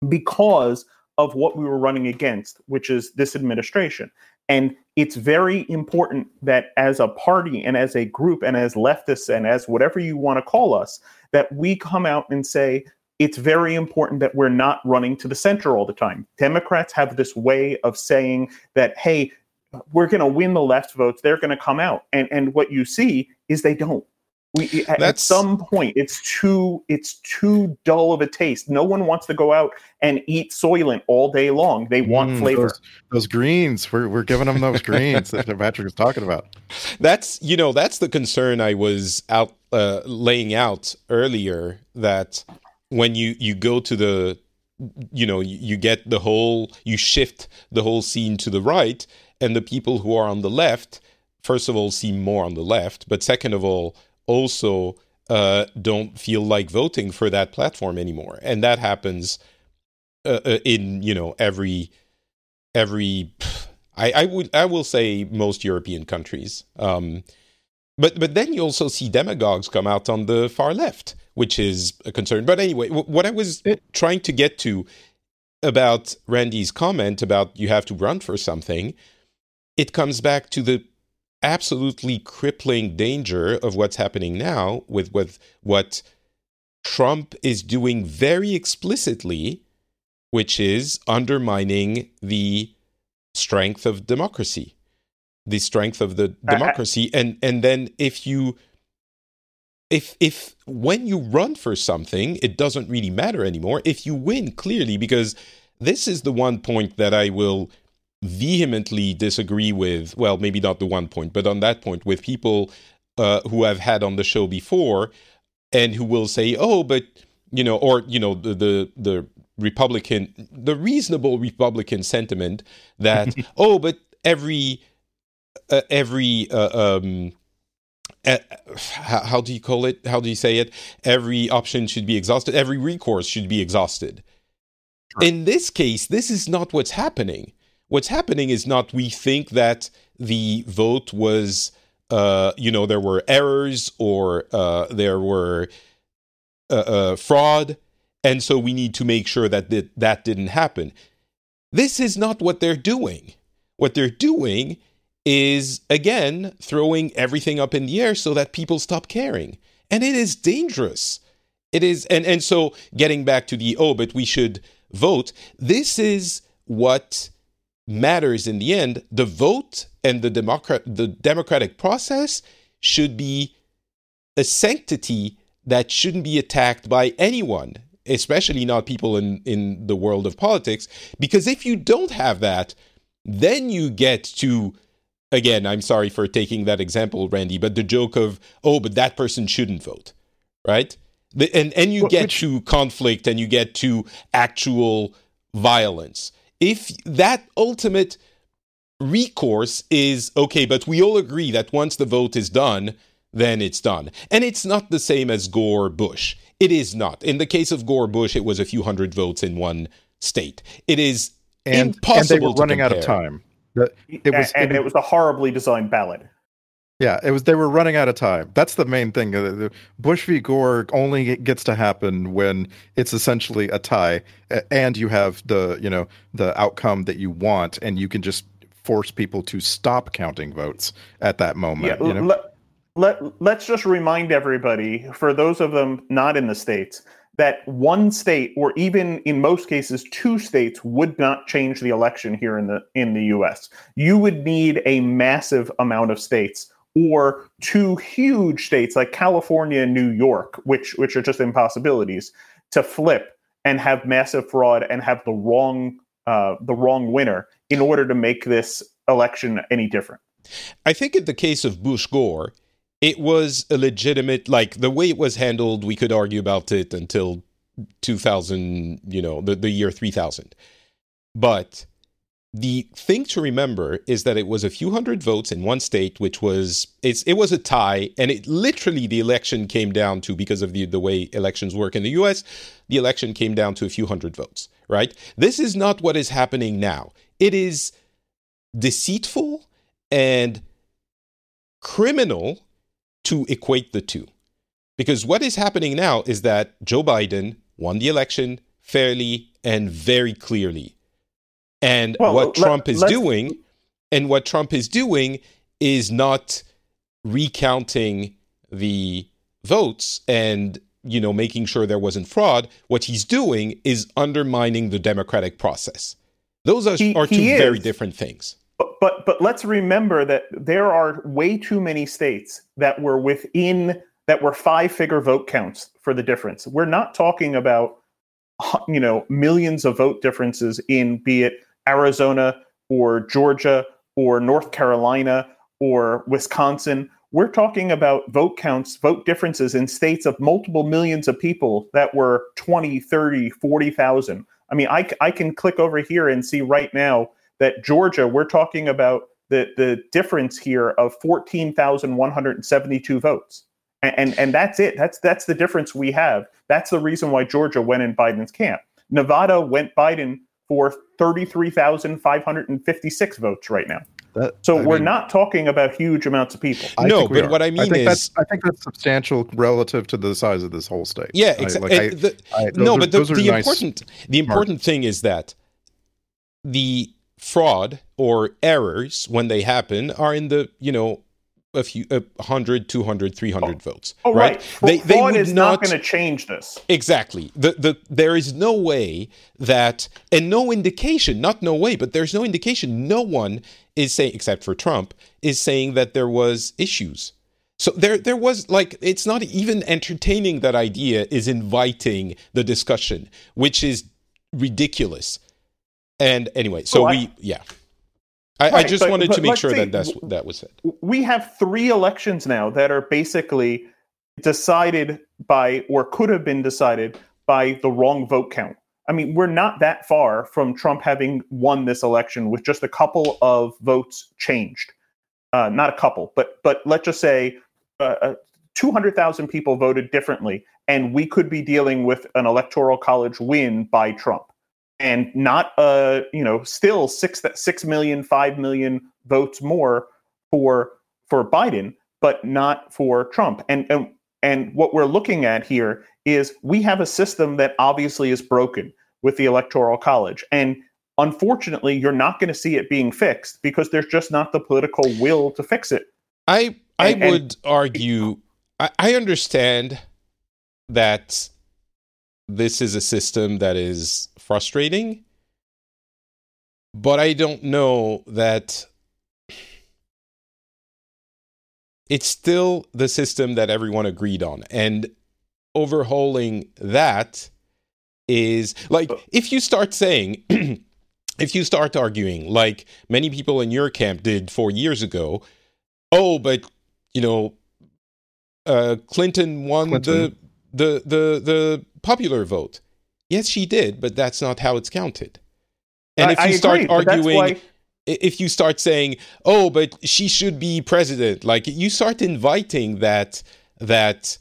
because of what we were running against, which is this administration. And it's very important that as a party and as a group and as leftists and as whatever you want to call us, that we come out and say, it's very important that we're not running to the center all the time. Democrats have this way of saying that, hey, we're going to win the left votes, they're going to come out. And, and what you see is they don't. We at, at some point it's too it's too dull of a taste. No one wants to go out and eat Soylent all day long. They want mm, flavor. Those, those, greens, we're we're giving them those greens that Patrick was talking about. That's you know that's the concern I was out uh, laying out earlier. That when you you go to the you know you get the whole you shift the whole scene to the right, and the people who are on the left, first of all, seem more on the left, but second of all also uh, don't feel like voting for that platform anymore, and that happens uh, uh in you know every every. I, I would I will say most European countries. Um, but but then you also see demagogues come out on the far left, which is a concern. But anyway, w- what I was trying to get to about Randy's comment about you have to run for something, it comes back to the absolutely crippling danger of what's happening now with, with what Trump is doing very explicitly, which is undermining the strength of democracy, the strength of the democracy. and and then if you if if when you run for something, it doesn't really matter anymore. If you win clearly, because this is the one point that I will vehemently disagree with, well, maybe not the one point, but on that point, with people uh, who I've had on the show before and who will say, oh, but, you know, or, you know, the, the, the Republican, the reasonable Republican sentiment that, oh, but every, uh, every, uh, um, uh, how, do you call it? How do you say it? Every option should be exhausted. Every recourse should be exhausted. Sure. In this case, this is not what's happening what's happening is not we think that the vote was uh, you know there were errors or uh, there were uh, uh, fraud and so we need to make sure that th- that didn't happen. This is not what they're doing. What they're doing is again throwing everything up in the air so that people stop caring. And it is dangerous. It is and and so getting back to the oh but we should vote this is what matters in the end, the vote and the democrat the democratic process should be a sanctity that shouldn't be attacked by anyone, especially not people in, in the world of politics. Because if you don't have that, then you get to again, I'm sorry for taking that example, Randy, but the joke of, oh, but that person shouldn't vote. Right? The, and and you get to conflict and you get to actual violence if that ultimate recourse is okay, but we all agree that once the vote is done, then it's done. And it's not the same as Gore Bush. It is not. In the case of Gore Bush, it was a few hundred votes in one state. It is and, impossible. And they were running out of time. It was, and, it was a horribly designed ballot. Yeah, it was. They were running out of time. That's the main thing. Uh, Bush v. Gore only gets to happen when it's essentially a tie, and you have the you know the outcome that you want, and you can just force people to stop counting votes at that moment. Yeah, you know? let, let let's just remind everybody, for those of them not in the states, that one state, or even in most cases two states, would not change the election here in the in the U.S. You would need a massive amount of states or two huge states like California and New York, which which are just impossibilities, to flip and have massive fraud and have the wrong uh, the wrong winner in order to make this election any different. I think in the case of Bush Gore, it was a legitimate like the way it was handled we could argue about it until 2000 you know the, the year 3000 but the thing to remember is that it was a few hundred votes in one state which was it's it was a tie and it literally the election came down to because of the the way elections work in the US the election came down to a few hundred votes right this is not what is happening now it is deceitful and criminal to equate the two. Because what is happening now is that Joe Biden won the election fairly and very clearly. And well, what let, Trump is doing, and what Trump is doing is not recounting the votes and you know making sure there wasn't fraud. What he's doing is undermining the democratic process. Those are, he, are two very different things. But, but but let's remember that there are way too many states that were within that were five figure vote counts for the difference. We're not talking about you know millions of vote differences in be it Arizona or Georgia or North Carolina or Wisconsin. We're talking about vote counts, vote differences in states of multiple millions of people that were 20, 30, 40,000. I mean, I, I can click over here and see right now that Georgia, we're talking about the, the difference here of 14,172 votes. And, and, and that's it. That's that's the difference we have. That's the reason why Georgia went in Biden's camp. Nevada went Biden for 33,556 votes right now. That, so I we're mean, not talking about huge amounts of people. I no, but what I mean I is, I think that's substantial relative to the size of this whole state. Yeah, exactly. Like no, but the, the nice important the important thing is that the fraud or errors when they happen are in the you know a few a 100 200 300 oh. votes oh, right, right. They, they would is not, not going to change this exactly the, the there is no way that and no indication not no way but there's no indication no one is saying except for trump is saying that there was issues so there there was like it's not even entertaining that idea is inviting the discussion which is ridiculous and anyway, so oh, we, yeah. I, right, I just but, wanted but to make sure that that's, that was it. We have three elections now that are basically decided by, or could have been decided by the wrong vote count. I mean, we're not that far from Trump having won this election with just a couple of votes changed. Uh, not a couple, but but let's just say uh, uh 200,000 people voted differently, and we could be dealing with an electoral college win by Trump and not uh you know still six six million five million votes more for for Biden, but not for Trump. And and and what we're looking at here is we have a system that obviously is broken with the electoral college and unfortunately you're not going to see it being fixed because there's just not the political will to fix it i i and, would and, argue I, I understand that this is a system that is frustrating. But I don't know that it's still the system that everyone agreed on. And overhauling that is like if you start saying, if you start arguing, like many people in your camp did four years ago, oh, but you know, uh, Clinton won Clinton. the the the the popular vote. Yes, she did, but that's not how it's counted. And I, if you I start agree, arguing, why... if you start saying, "Oh, but she should be president," like you start inviting that that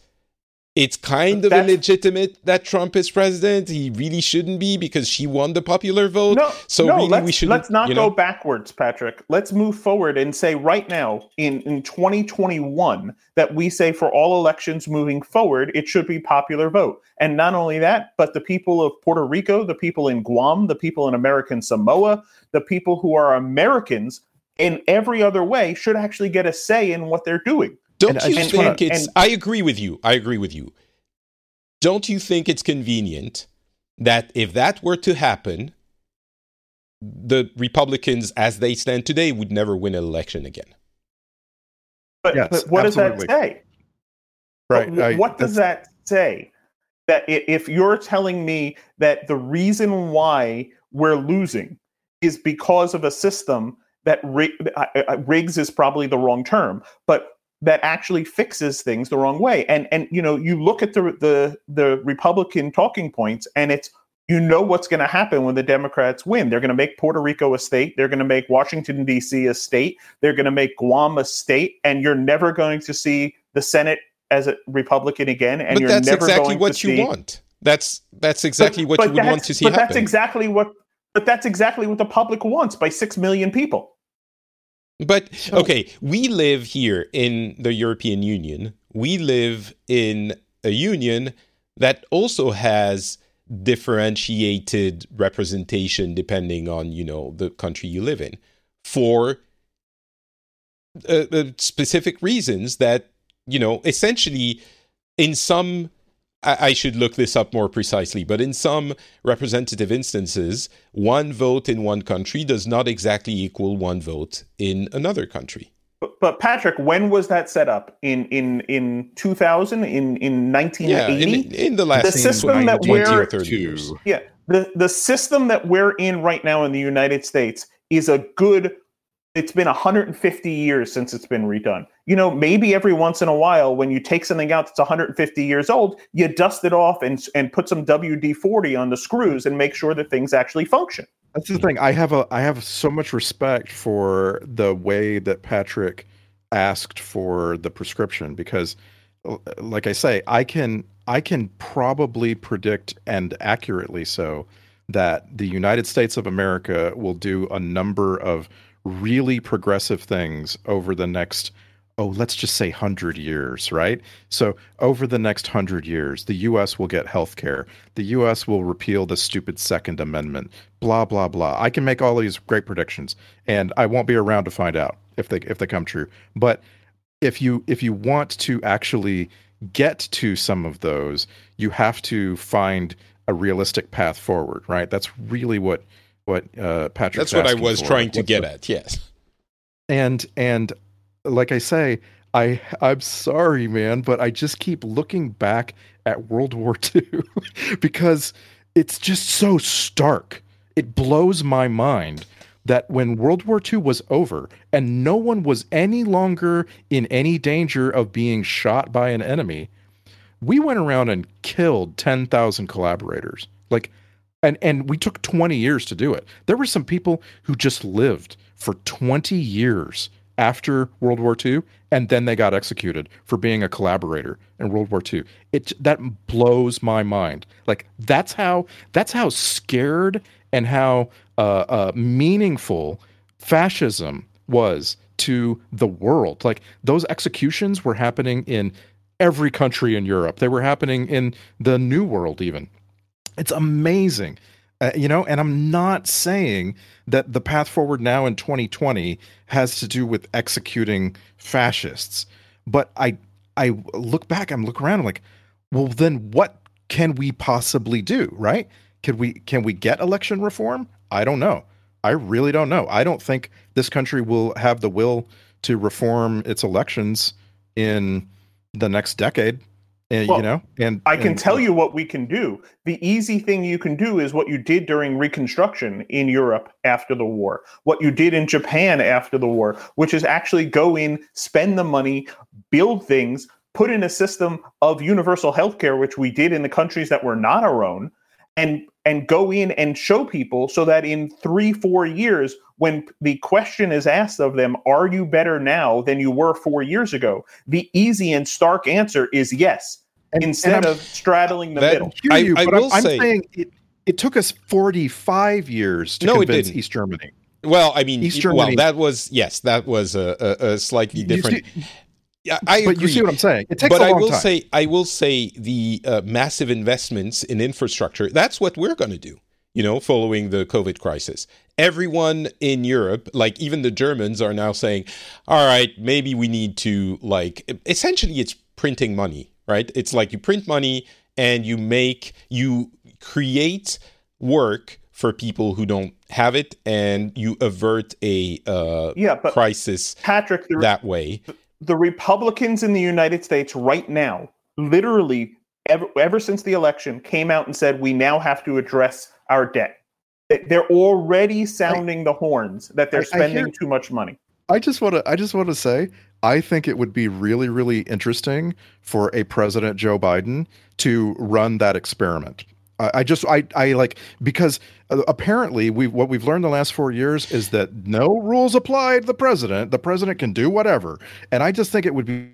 it's kind of illegitimate that Trump is president. He really shouldn't be because she won the popular vote. No, so no, really we should let's not you know? go backwards, Patrick. Let's move forward and say right now in, in 2021 that we say for all elections moving forward, it should be popular vote. And not only that, but the people of Puerto Rico, the people in Guam, the people in American Samoa, the people who are Americans in every other way should actually get a say in what they're doing. Don't and, you and, think and, it's? I agree with you. I agree with you. Don't you think it's convenient that if that were to happen, the Republicans, as they stand today, would never win an election again? But, yes, but what absolutely. does that say? Right. I, what does that say? That if you're telling me that the reason why we're losing is because of a system that rig, uh, uh, rigs is probably the wrong term, but that actually fixes things the wrong way. And and you know, you look at the the the Republican talking points, and it's you know what's going to happen when the Democrats win. They're going to make Puerto Rico a state. They're going to make Washington D.C. a state. They're going to make Guam a state, and you're never going to see the Senate as a Republican again. And but you're that's never exactly going what to you see, want. That's that's exactly but, what but you would want to see But happen. that's exactly what. But that's exactly what the public wants by six million people. But okay, we live here in the European Union. We live in a union that also has differentiated representation depending on, you know, the country you live in for uh, uh, specific reasons that, you know, essentially in some I I should look this up more precisely, but in some representative instances, one vote in one country does not exactly equal one vote in another country. But, but Patrick, when was that set up? In in in two thousand? In in nineteen Yeah, eighty? in, in the last The system that 20 or we're- 30 years. Yeah, the the system that we're in right now in the United States is a good. It's been 150 years since it's been redone. You know, maybe every once in a while, when you take something out that's 150 years old, you dust it off and and put some WD 40 on the screws and make sure that things actually function. That's the thing. I have a I have so much respect for the way that Patrick asked for the prescription because like I say, I can I can probably predict and accurately so that the United States of America will do a number of really progressive things over the next oh let's just say 100 years right? So over the next 100 years the US will get health care. The US will repeal the stupid second amendment. Blah blah blah. I can make all these great predictions and i won't be around to find out if they if they come true. But if you if you want to actually get to some of those you have to find a realistic path forward right? That's really what what uh patrick That's what I was trying to get at. Yes. and and like i say i i'm sorry man but i just keep looking back at world war ii because it's just so stark it blows my mind that when world war ii was over and no one was any longer in any danger of being shot by an enemy we went around and killed 10,000 collaborators like and and we took 20 years to do it. There were some people who just lived for 20 years after world war ii and then they got executed for being a collaborator in world war ii it that blows my mind. Like that's how that's how scared and how uh, uh, meaningful fascism was to the world. Like those executions were happening in every country in europe. They were happening in the new world even it's amazing. Uh, you know, and I'm not saying that the path forward now in 2020 has to do with executing fascists, but I I look back, I'm look around, I'm like, well, then what can we possibly do, right? Can we can we get election reform? I don't know. I really don't know. I don't think this country will have the will to reform its elections in the next decade. Uh, and, Well, you know, and I can and- tell you what we can do. The easy thing you can do is what you did during Reconstruction in Europe after the war, what you did in Japan after the war, which is actually go in, spend the money, build things, put in a system of universal health care which we did in the countries that were not our own, and and go in and show people so that in three, four years, when the question is asked of them, are you better now than you were four years ago? The easy and stark answer is yes and- and instead I'm- of straddling the That- middle. hear I- you, I but I'm, will I'm say- saying it, it took us 45 years to No, it convince didn't. East Germany. Well, I mean, East Germany. well, that was yes, that was a, a, a slightly different. See- Yeah, I but agree. you see what I'm saying? It takes but a I long will time. say, I will say, the uh, massive investments in infrastructure. That's what we're going to do. You know, following the COVID crisis, everyone in Europe, like even the Germans, are now saying, "All right, maybe we need to like." Essentially, it's printing money, right? It's like you print money and you make you create work for people who don't have it, and you avert a uh, Yeah, but crisis Patrick, the, that way. the Republicans in the United States right now, literally ever, ever since the election, came out and said we now have to address our debt. They- They're already sounding the horns that they're I- I spending hear- too much money. I just want to I just want to say I think it would be really, really interesting for a President Joe Biden to run that experiment. I, just, I, I like because uh, apparently we what we've learned the last four years is that no rules apply to the president. The president can do whatever, and I just think it would be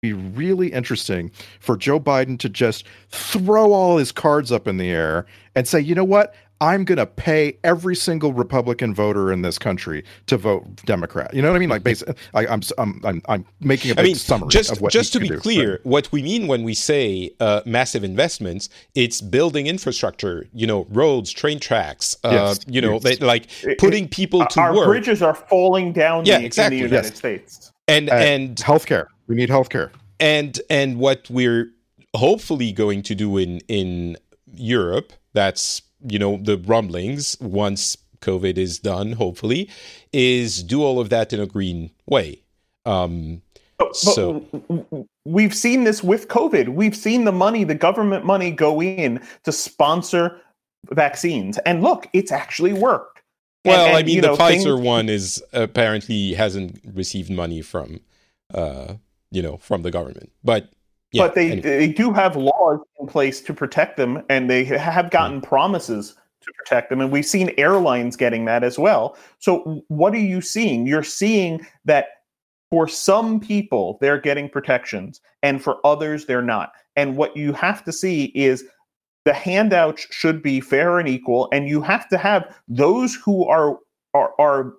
be really interesting for Joe Biden to just throw all his cards up in the air and say, you know what? I'm going to pay every single Republican voter in this country to vote Democrat. You know what I mean? Like, basically, I, am I'm, I'm, I'm making a big I mean, summary just, of what I think. Just to be do. clear, right. what we mean when we say uh, massive investments, it's building infrastructure. You know, roads, train tracks. Uh, yes, you know, yes. they, like putting people to our work. Our bridges are falling down yeah, the, exactly. in the United yes. States. And uh, and healthcare. We need healthcare. And and what we're hopefully going to do in in Europe, that's you know the rumblings once COVID is done, hopefully, is do all of that in a green way. Um, but, so we've seen this with COVID. We've seen the money, the government money, go in to sponsor vaccines, and look, it's actually worked. Well, and, and, I mean, the know, Pfizer things... one is apparently hasn't received money from, uh, you know, from the government, but yeah, but they they do have laws in place to protect them, and they have gotten mm-hmm. promises to protect them, and we've seen airlines getting that as well. So, what are you seeing? You're seeing that for some people they're getting protections, and for others they're not. And what you have to see is the handouts should be fair and equal, and you have to have those who are are, are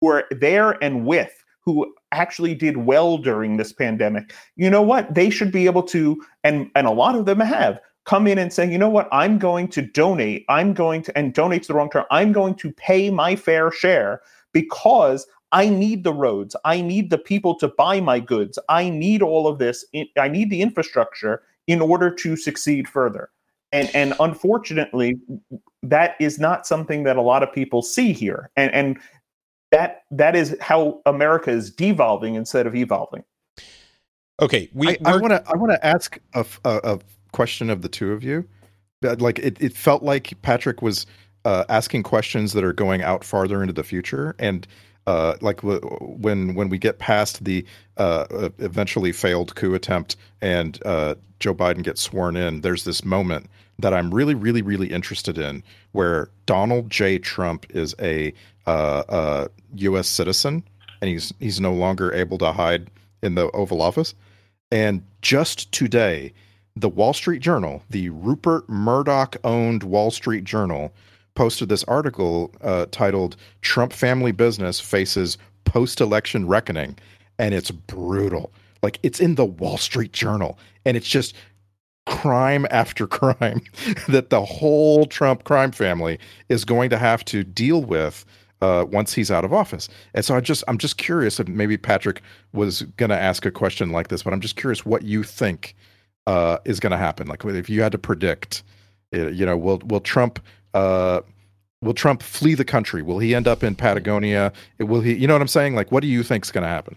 who are there and with who actually did well during this pandemic, you know what? They should be able to, and and a lot of them have come in and say, you know what? I'm going to donate. I'm going to, and donate's the wrong term. I'm going to pay my fair share because I need the roads. I need the people to buy my goods. I need all of this. I need the infrastructure in order to succeed further. And and unfortunately, that is not something that a lot of people see here. And and that that is how America is devolving instead of evolving. Okay, we I want to I want to ask a, a, a, question of the two of you. Like it, it felt like Patrick was uh, asking questions that are going out farther into the future, and uh, like when when we get past the uh, eventually failed coup attempt and uh, Joe Biden gets sworn in, there's this moment that I'm really, really, really interested in where Donald J. Trump is a uh, U.S. citizen, and he's he's no longer able to hide in the Oval Office. And just today, the Wall Street Journal, the Rupert Murdoch owned Wall Street Journal, posted this article uh, titled "Trump Family Business Faces Post-Election Reckoning," and it's brutal. Like it's in the Wall Street Journal, and it's just crime after crime that the whole Trump crime family is going to have to deal with uh, once he's out of office. And so I just I'm just curious if maybe Patrick was going to ask a question like this, but I'm just curious what you think uh, is going to happen. Like if you had to predict, uh, you know, will will Trump uh, will Trump flee the country? Will he end up in Patagonia? Will he? You know what I'm saying? Like, what do you think is going to happen?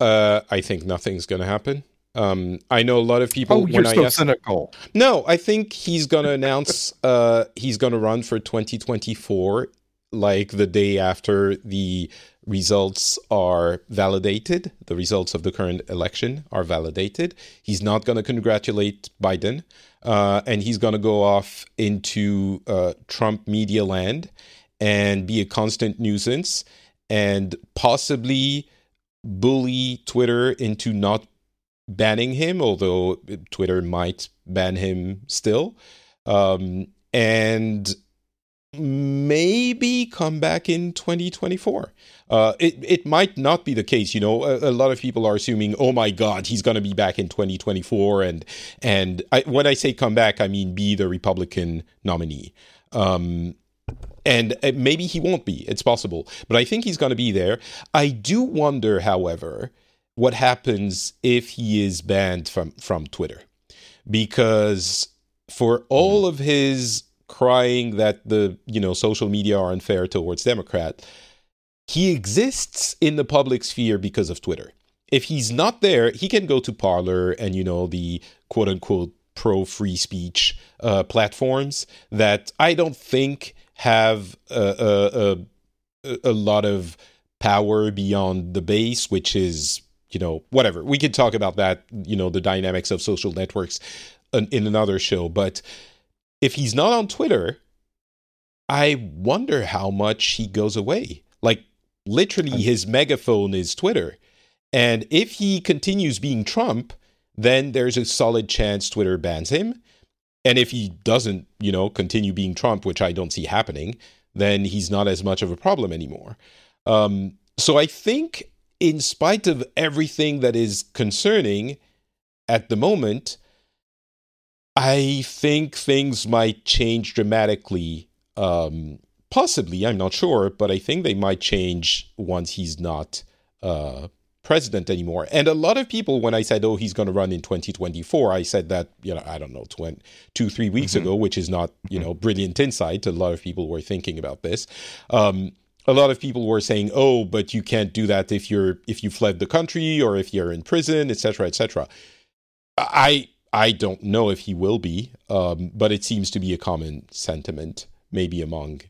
Uh, I think nothing's going to happen. Um, I know a lot of people. Oh, you're so ask, cynical. No, I think he's going to announce uh, he's going to run for 2024 like the day after the results are validated, the results of the current election are validated. He's not going to congratulate Biden, uh, and he's going to go off into uh, Trump media land and be a constant nuisance and possibly bully Twitter into not banning him, although Twitter might ban him still. Um, and maybe come back in 2024. Uh, it it might not be the case. You know, a, a lot of people are assuming, oh my God, he's going to be back in 2024, and and I, when I say come back, I mean be the Republican nominee. Um, and uh, maybe he won't be. It's possible, but I think he's going to be there. I do wonder, however, what happens if he is banned from from Twitter, because for all of his crying that the you know social media are unfair towards Democrat. He exists in the public sphere because of Twitter. If he's not there, he can go to Parler and you know the quote unquote pro free speech uh, platforms that I don't think have a, a, a, a lot of power beyond the base, which is you know, whatever. We could talk about that, you know, the dynamics of social networks in another show. But if he's not on Twitter, I wonder how much he goes away. Like, literally, his megaphone is Twitter. And if he continues being Trump, then there's a solid chance Twitter bans him. And if he doesn't, you know, continue being Trump, which I don't see happening, then he's not as much of a problem anymore. Um, so I think, in spite of everything that is concerning at the moment, I think things might change dramatically. Um, possibly, I'm not sure, but I think they might change once he's not uh, president anymore. And a lot of people, when I said, "Oh, he's going to run in 2024," I said that you know I don't know, 20, two three weeks mm-hmm. ago, which is not you know brilliant insight. A lot of people were thinking about this. Um, a lot of people were saying, "Oh, but you can't do that if you're if you fled the country or if you're in prison, etc., etc." I I don't know if he will be, um, but it seems to be a common sentiment, maybe among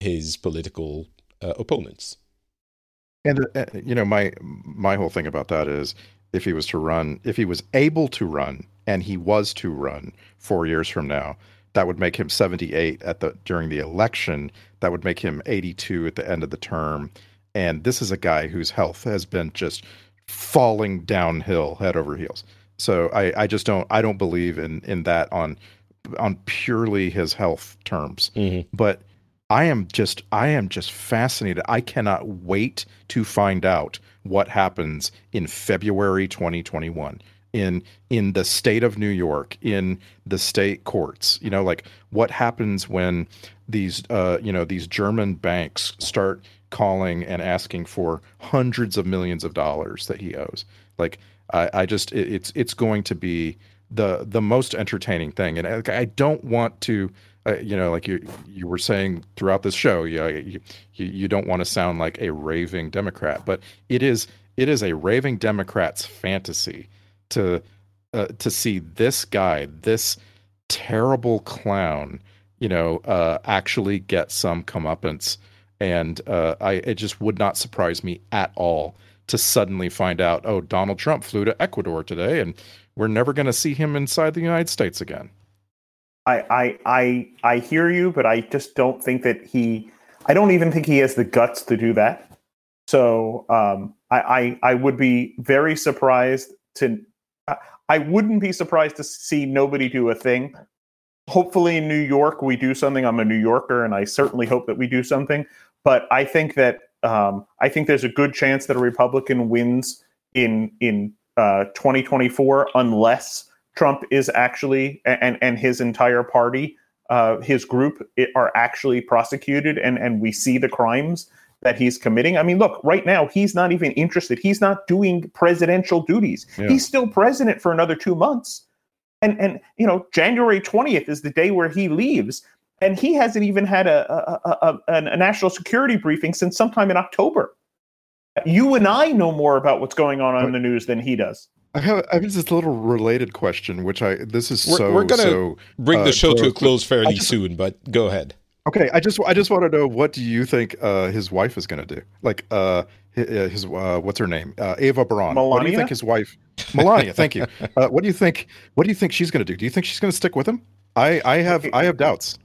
his political uh, opponents. And uh, you know, my my whole thing about that is if he was to run, if he was able to run, and he was to run four years from now, that would make him 78 at the during the election. That would make him 82 at the end of the term. And this is a guy whose health has been just falling downhill head over heels. So I, I just don't I don't believe in in that on on purely his health terms. Mm-hmm. But I am just I am just fascinated. I cannot wait to find out what happens in February 2021 in in the state of New York in the state courts. You know, like what happens when these uh, you know these German banks start calling and asking for hundreds of millions of dollars that he owes. Like I, I just it, it's it's going to be the the most entertaining thing, and I, I don't want to uh, you know, like you you were saying throughout this show, you, you you don't want to sound like a raving Democrat, but it is it is a raving Democrat's fantasy to uh, to see this guy, this terrible clown, you know, uh, actually get some comeuppance, and uh, I it just would not surprise me at all to suddenly find out, oh, Donald Trump flew to Ecuador today, and we're never going to see him inside the United States again. I, I I I hear you, but I just don't think that he. I don't even think he has the guts to do that. So um, I, I I would be very surprised to. I wouldn't be surprised to see nobody do a thing. Hopefully, in New York, we do something. I'm a New Yorker, and I certainly hope that we do something. But I think that um, I think there's a good chance that a Republican wins in in uh, 2024 unless Trump is actually and and his entire party, uh, his group are actually prosecuted, and and we see the crimes that he's committing. I mean, look, right now he's not even interested. He's not doing presidential duties. Yeah. He's still president for another two months, and and you know January twentieth is the day where he leaves, and he hasn't even had a a, a, a national security briefing since sometime in October. You and I know more about what's going on on the news than he does. I have, I have this little related question, which I this is we're, so. We're gonna so, bring uh, the show to a close fairly just, soon, but go ahead. Okay, I just I just want to know what do you think uh, his wife is going to do? Like uh, his, his uh, what's her name? Uh, Eva Braun. Melania? What do you think his wife? Melania. thank you. Uh, what do you think? What do you think she's going to do? Do you think she's going to stick with him? I I have. I have doubts.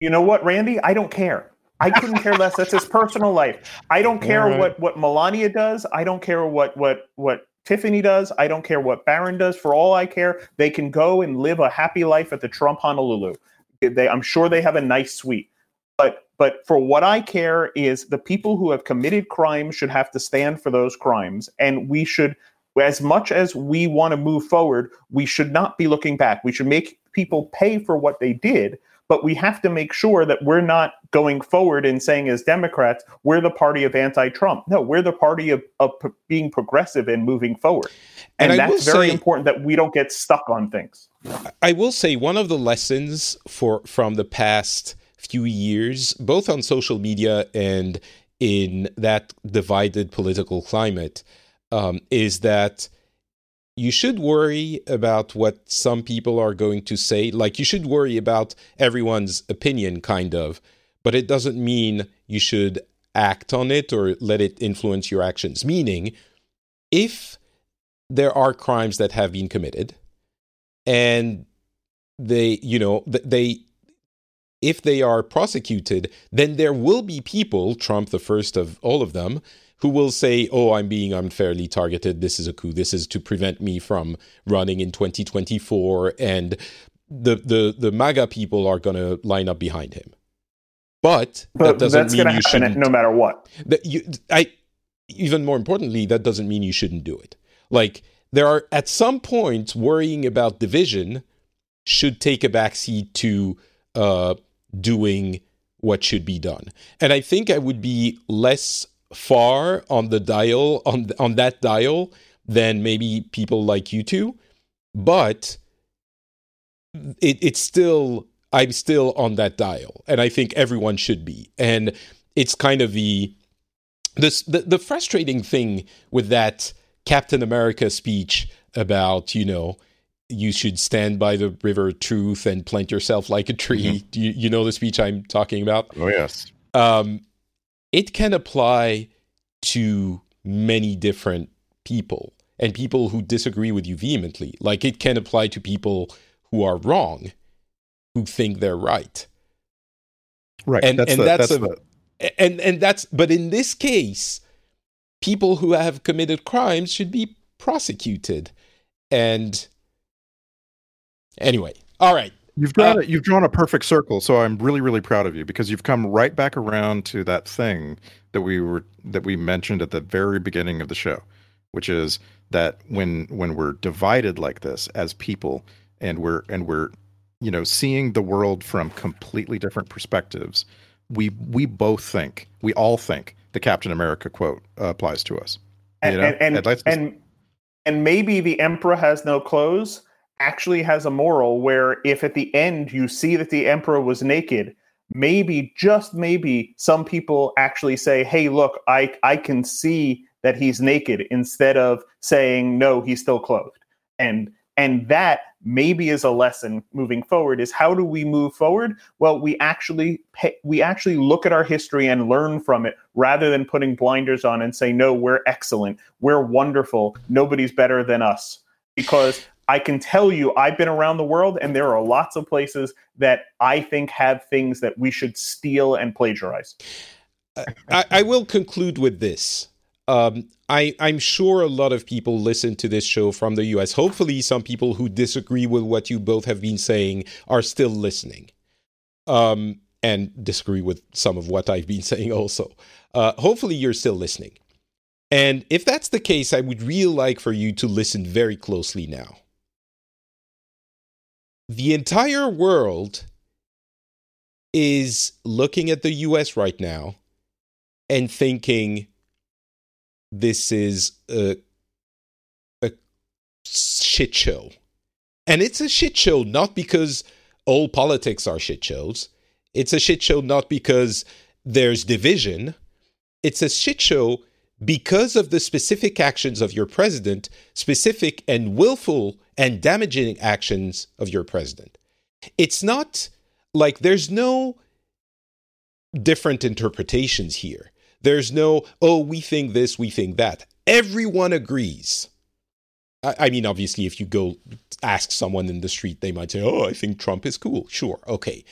You know what, Randy? I don't care. I couldn't care less. That's his personal life. I don't care right. what what Melania does. I don't care what what what Tiffany does. I don't care what Barron does. For all I care, they can go and live a happy life at the Trump Honolulu. They, I'm sure they have a nice suite. But but for what I care is the people who have committed crimes should have to stand for those crimes, and we should, as much as we want to move forward, we should not be looking back. We should make people pay for what they did but we have to make sure that we're not going forward and saying as democrats we're the party of anti-trump. No we're the party of, of being progressive and moving forward. And, and that's very say, important that we don't get stuck on things. I will say one of the lessons for from the past few years both on social media and in that divided political climate um, is that you should worry about what some people are going to say. Like, you should worry about everyone's opinion, kind of, but it doesn't mean you should act on it or let it influence your actions. Meaning, if there are crimes that have been committed and they you know they if they are prosecuted then there will be people trump the first of all of them who will say oh i'm being unfairly targeted. This is a coup. This is to prevent me from running in 2024 and the the the maga people are going to line up behind him. But, But that doesn't that's mean you shouldn't no matter what. that you i even more importantly that doesn't mean you shouldn't do it. Like there are at some point worrying about division should take a backseat to uh doing what should be done. And i think i would be less far on the dial on on that dial than maybe people like you two but it, it's still i'm still on that dial and i think everyone should be and it's kind of the this the, the frustrating thing with that Captain America speech about you know you should stand by the river truth and plant yourself like a tree. Do you, you know the speech I'm talking about? Oh yes. Um, it can apply to many different people and people who disagree with you vehemently. Like it can apply to people who are wrong, who think they're right. Right. And- and the, that's a- the- and and that's but in this case people who have committed crimes should be prosecuted and anyway all right You've drawn Uh, a, you've drawn a perfect circle, so I'm really really proud of you because you've come right back around to that thing that we were that we mentioned at the very beginning of the show, which is that when when we're divided like this as people and we're and we're you know seeing the world from completely different perspectives, we we both think we all think the Captain America quote uh, applies to us. And You know? and and, I'd like to- and and maybe the emperor has no clothes actually has a moral where if at the end you see that the emperor was naked, maybe just maybe some people actually say, "Hey, look, I I can see that he's naked," instead of saying, "No, he's still clothed." And and that maybe is a lesson moving forward is how do we move forward? Well we actually pay, we actually look at our history and learn from it rather than putting blinders on and say no we're excellent. We're wonderful. Nobody's better than us. Because i can tell you i've been around the world and there are lots of places that i think have things that we should steal and plagiarize I, I will conclude with this um, I, I'm sure a lot of people listen to this show from the US. Hopefully, some people who disagree with what you both have been saying are still listening um, and disagree with some of what I've been saying also. Uh, hopefully, you're still listening. And if that's the case, I would really like for you to listen very closely now. The entire world is looking at the US right now and thinking this is a, a shit show. And it's a shit show not because all politics are shit shows. It's a shit show not because there's division. It's a shit show because of the specific actions of your president, specific and willful and damaging actions of your president. It's not like there's no different interpretations here. There's no, oh, we think this, we think that. Everyone agrees. I, I mean, obviously, if you go ask someone in the street, they might say, oh, I think Trump is cool. Sure, okay.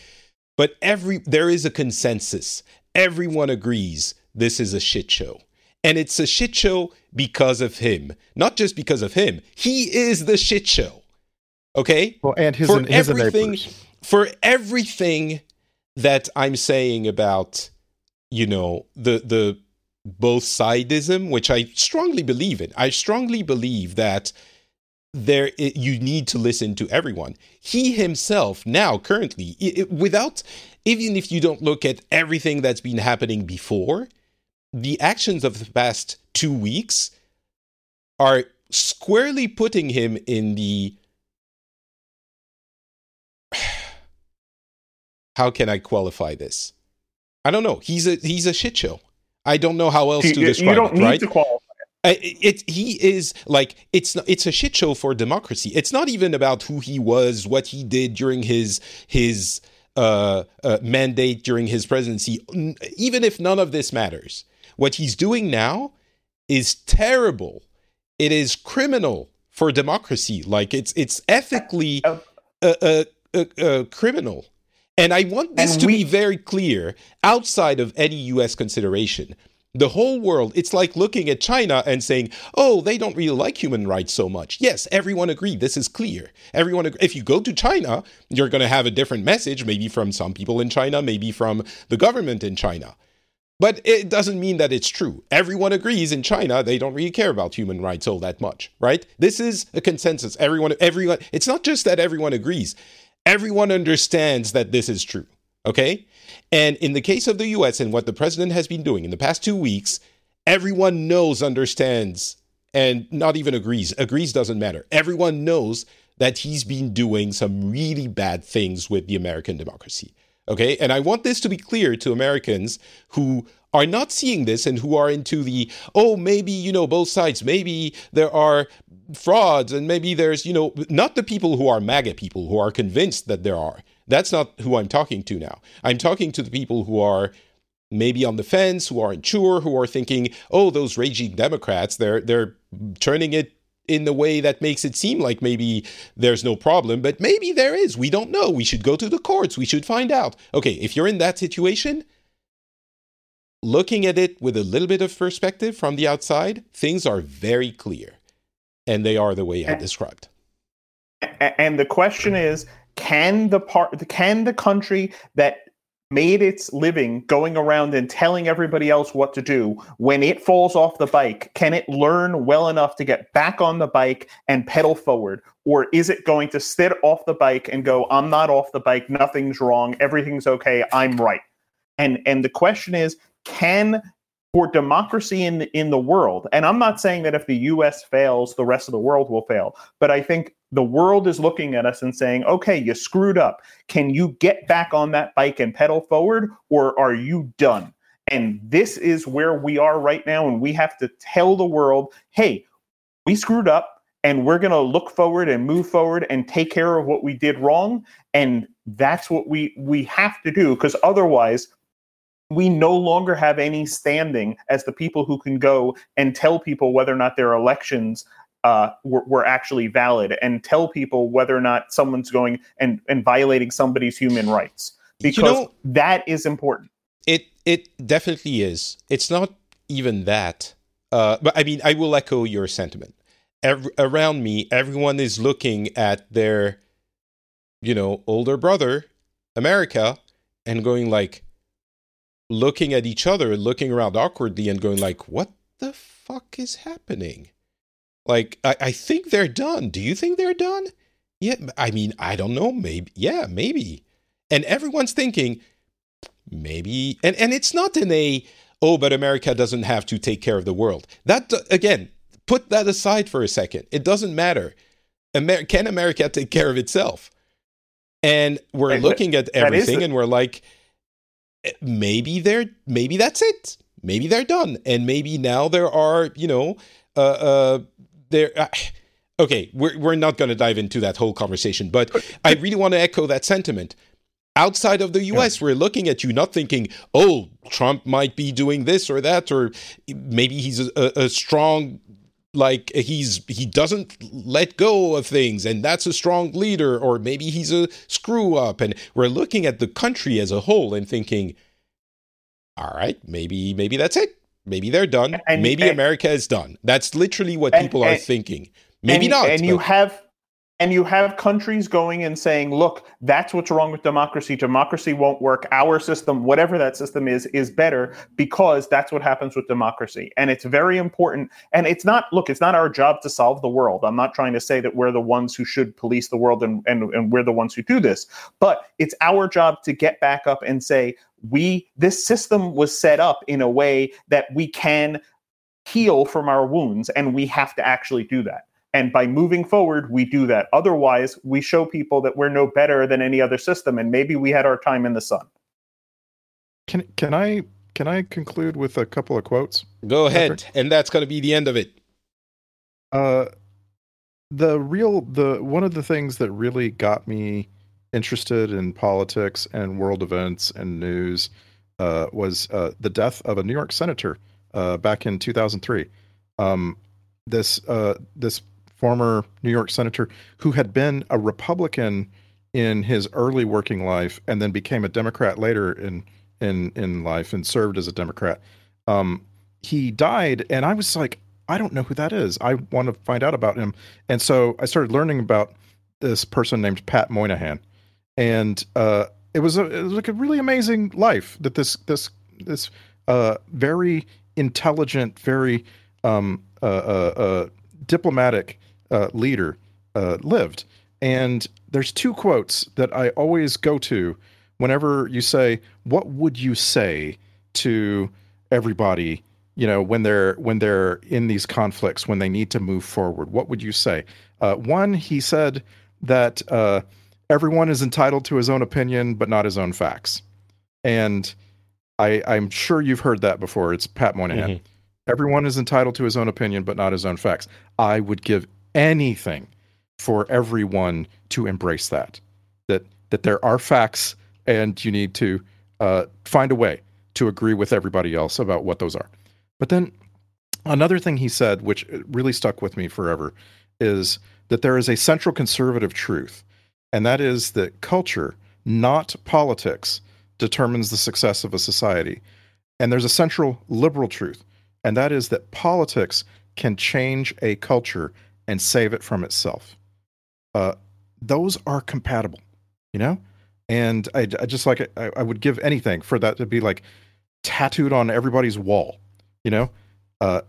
But every there is a consensus. Everyone agrees this is a shit show. And it's a shit show because of him. Not just because of him. He is the shit show. Okay? Well, and his For his everything- enablers. for everything that I'm saying about, you know, the the both sidism, which I strongly believe in. I strongly believe that there i you need to listen to everyone. He himself now currently i- i- without even if you don't look at everything that's been happening before, the actions of the past 2 weeks are squarely putting him in the how can I qualify this? I don't know. He's a he's a shit show. I don't know how else you, to you describe don't it. need right? to qualify I- it he is like it's it's a shit show for democracy. It's not even about who he was, what he did during his his uh, uh, mandate during his presidency. Even if none of this matters, what he's doing now is terrible. it is criminal for democracy. Like it's it's ethically uh, uh, uh, criminal. And I want this and to we- be very clear outside of any US consideration. The whole world, it's like looking at China and saying, oh, they don't really like human rights so much. Yes, everyone agreed. This is clear. Everyone, if you go to China, you're going to have a different message, maybe from some people in China, maybe from the government in China. But it doesn't mean that it's true. Everyone agrees in China they don't really care about human rights all that much, right? This is a consensus. Everyone everyone it's not just that everyone agrees. Everyone understands that this is true. Okay? And in the case of the US and what the president has been doing in the past 2 weeks, everyone knows, understands and not even agrees. Agrees doesn't matter. Everyone knows that he's been doing some really bad things with the American democracy. Okay. And I want this to be clear to Americans who are not seeing this and who are into the, oh, maybe, you know, both sides, maybe there are frauds and maybe there's, you know, not the people who are MAGA people who are convinced that there are. That's not who I'm talking to now. I'm talking to the people who are maybe on the fence, who are unsure, who are thinking, oh, those raging Democrats, they're they're turning it in the way that makes it seem like maybe there's no problem, but maybe there is. We don't know. We should go to the courts. We should find out. Okay, if you're in that situation, looking at it with a little bit of perspective from the outside, things are very clear. And they are the way I described. And the question is, can the part can the country that made its living going around and telling everybody else what to do. When it falls off the bike can it learn well enough to get back on the bike and pedal forward? Or is it going to sit off the bike and go i'm not off the bike nothing's wrong everything's okay i'm right? And and the question is can for democracy in in the world and i'm not saying that if the us fails the rest of the world will fail but i think the world is looking at us and saying okay you screwed up. Can you get back on that bike and pedal forward or are you done? And this is where we are right now and we have to tell the world hey we screwed up and we're going to look forward and move forward and take care of what we did wrong. And that's what we we have to do because otherwise we no longer have any standing as the people who can go and tell people whether or not their elections uh, were, were, actually valid and tell people whether or not someone's going and, and violating somebody's human rights because you know, that is important. It it definitely is. It's not even that. Uh, but I mean, I will echo your sentiment. Every, around me, everyone is looking at their, you know, older brother, America, and going like, looking at each other, looking around awkwardly, and going like, "What the fuck is happening?" Like, I, I think they're done. Do you think they're done? Yeah, I mean, I don't know. Maybe, yeah, maybe. And everyone's thinking, maybe, and and it's not in a oh, but America doesn't have to take care of the world. That again, put that aside for a second. It doesn't matter. Amer- can America take care of itself? And we're and looking at everything, and we're like, maybe they're maybe that's it. Maybe they're done, and maybe now there are you know uh, uh there. Uh, okay, we're we're not going to dive into that whole conversation, but I really want to echo that sentiment. Outside of the US, yeah. we're looking at you not thinking, oh, Trump might be doing this or that, or maybe he's a, a strong like he's he doesn't let go of things and that's a strong leader or maybe he's a screw up and we're looking at the country as a whole and thinking all right maybe maybe that's it maybe they're done and, maybe and, america is done that's literally what and, people are thinking maybe not and you have and you have countries going and saying, look, that's what's wrong with democracy. Democracy won't work. Our system, whatever that system is, is better because that's what happens with democracy. And it's very important. And it's not, look, it's not our job to solve the world. I'm not trying to say that we're the ones who should police the world and, and, and we're the ones who do this. But it's our job to get back up and say, we, this system was set up in a way that we can heal from our wounds and we have to actually do that. And by moving forward, we do that. Otherwise, we show people that we're no better than any other system, and maybe we had our time in the sun. Can can I can I conclude with a couple of quotes? Go ahead, and that's going to be the end of it. Uh, the real the one of the things that really got me interested in politics and world events and news uh, was uh, the death of a New York senator uh, back in 2003. Um, this uh, this former New York senator who had been a Republican in his early working life and then became a Democrat later in in in life and served as a Democrat. Um, he died, and I was like, I don't know who that is. I want to find out about him, and so I started learning about this person named Pat Moynihan, and uh, it was a it was like a really amazing life that this this this uh, very intelligent, very um, uh, uh, uh diplomatic uh, leader lived. And there's two quotes that I always go to whenever you say, "What would you say to everybody?" You know, when they're when they're in these conflicts, when they need to move forward, what would you say? one, he said that everyone is entitled to his own opinion, but not his own facts. And I, I'm sure you've heard that before. It's Pat Moynihan. Mm-hmm. Everyone is entitled to his own opinion, but not his own facts. I would give anything for everyone to embrace that. That that there are facts, and you need to uh, find a way to agree with everybody else about what those are. But then another thing he said, which really stuck with me forever, is that there is a central conservative truth and that is that culture, not politics, determines the success of a society. And there's a central liberal truth, and that is that politics can change a culture and save it from itself. Uh, those are compatible, you know? And I, I just like, I, I, would give anything for that to be like tattooed on everybody's wall, you know? Uh,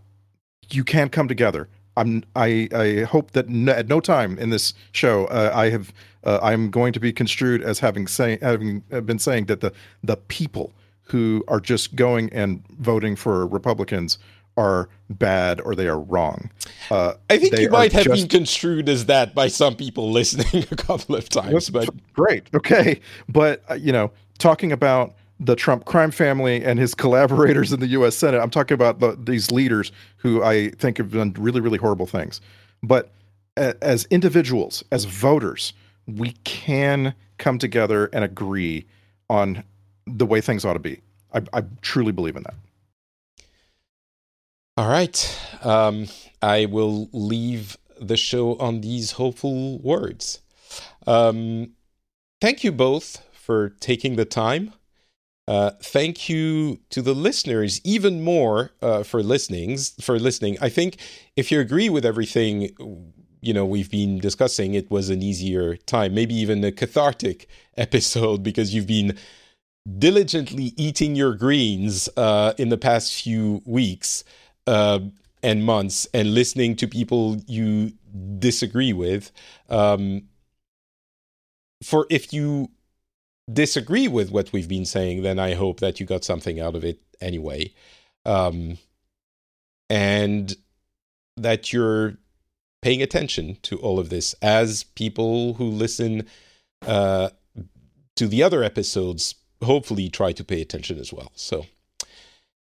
you can come together. I'm, I, I hope that at no time in this show uh, I have uh, I'm going to be construed as having say, having been saying that the the people who are just going and voting for Republicans are bad or they are wrong. Uh, I think you might have just... been construed as that by some people listening a couple of times. But great, okay, but uh, you know, talking about the Trump crime family and his collaborators in the U.S. Senate, I'm talking about the, these leaders who I think have done really, really horrible things. But as individuals, as voters, we can come together and agree on the way things ought to be. I, I truly believe in that. All right. Um, I will leave the show on these hopeful words. Um, thank you both for taking the time. Uh, thank you to the listeners even more uh, for listening. For listening, I think if you agree with everything you know we've been discussing it was an easier time maybe even a cathartic episode because you've been diligently eating your greens uh, in the past few weeks uh, and months and listening to people you disagree with um, for if you disagree with what we've been saying then i hope that you got something out of it anyway um, and that you're paying attention to all of this as people who listen uh, to the other episodes hopefully try to pay attention as well. So,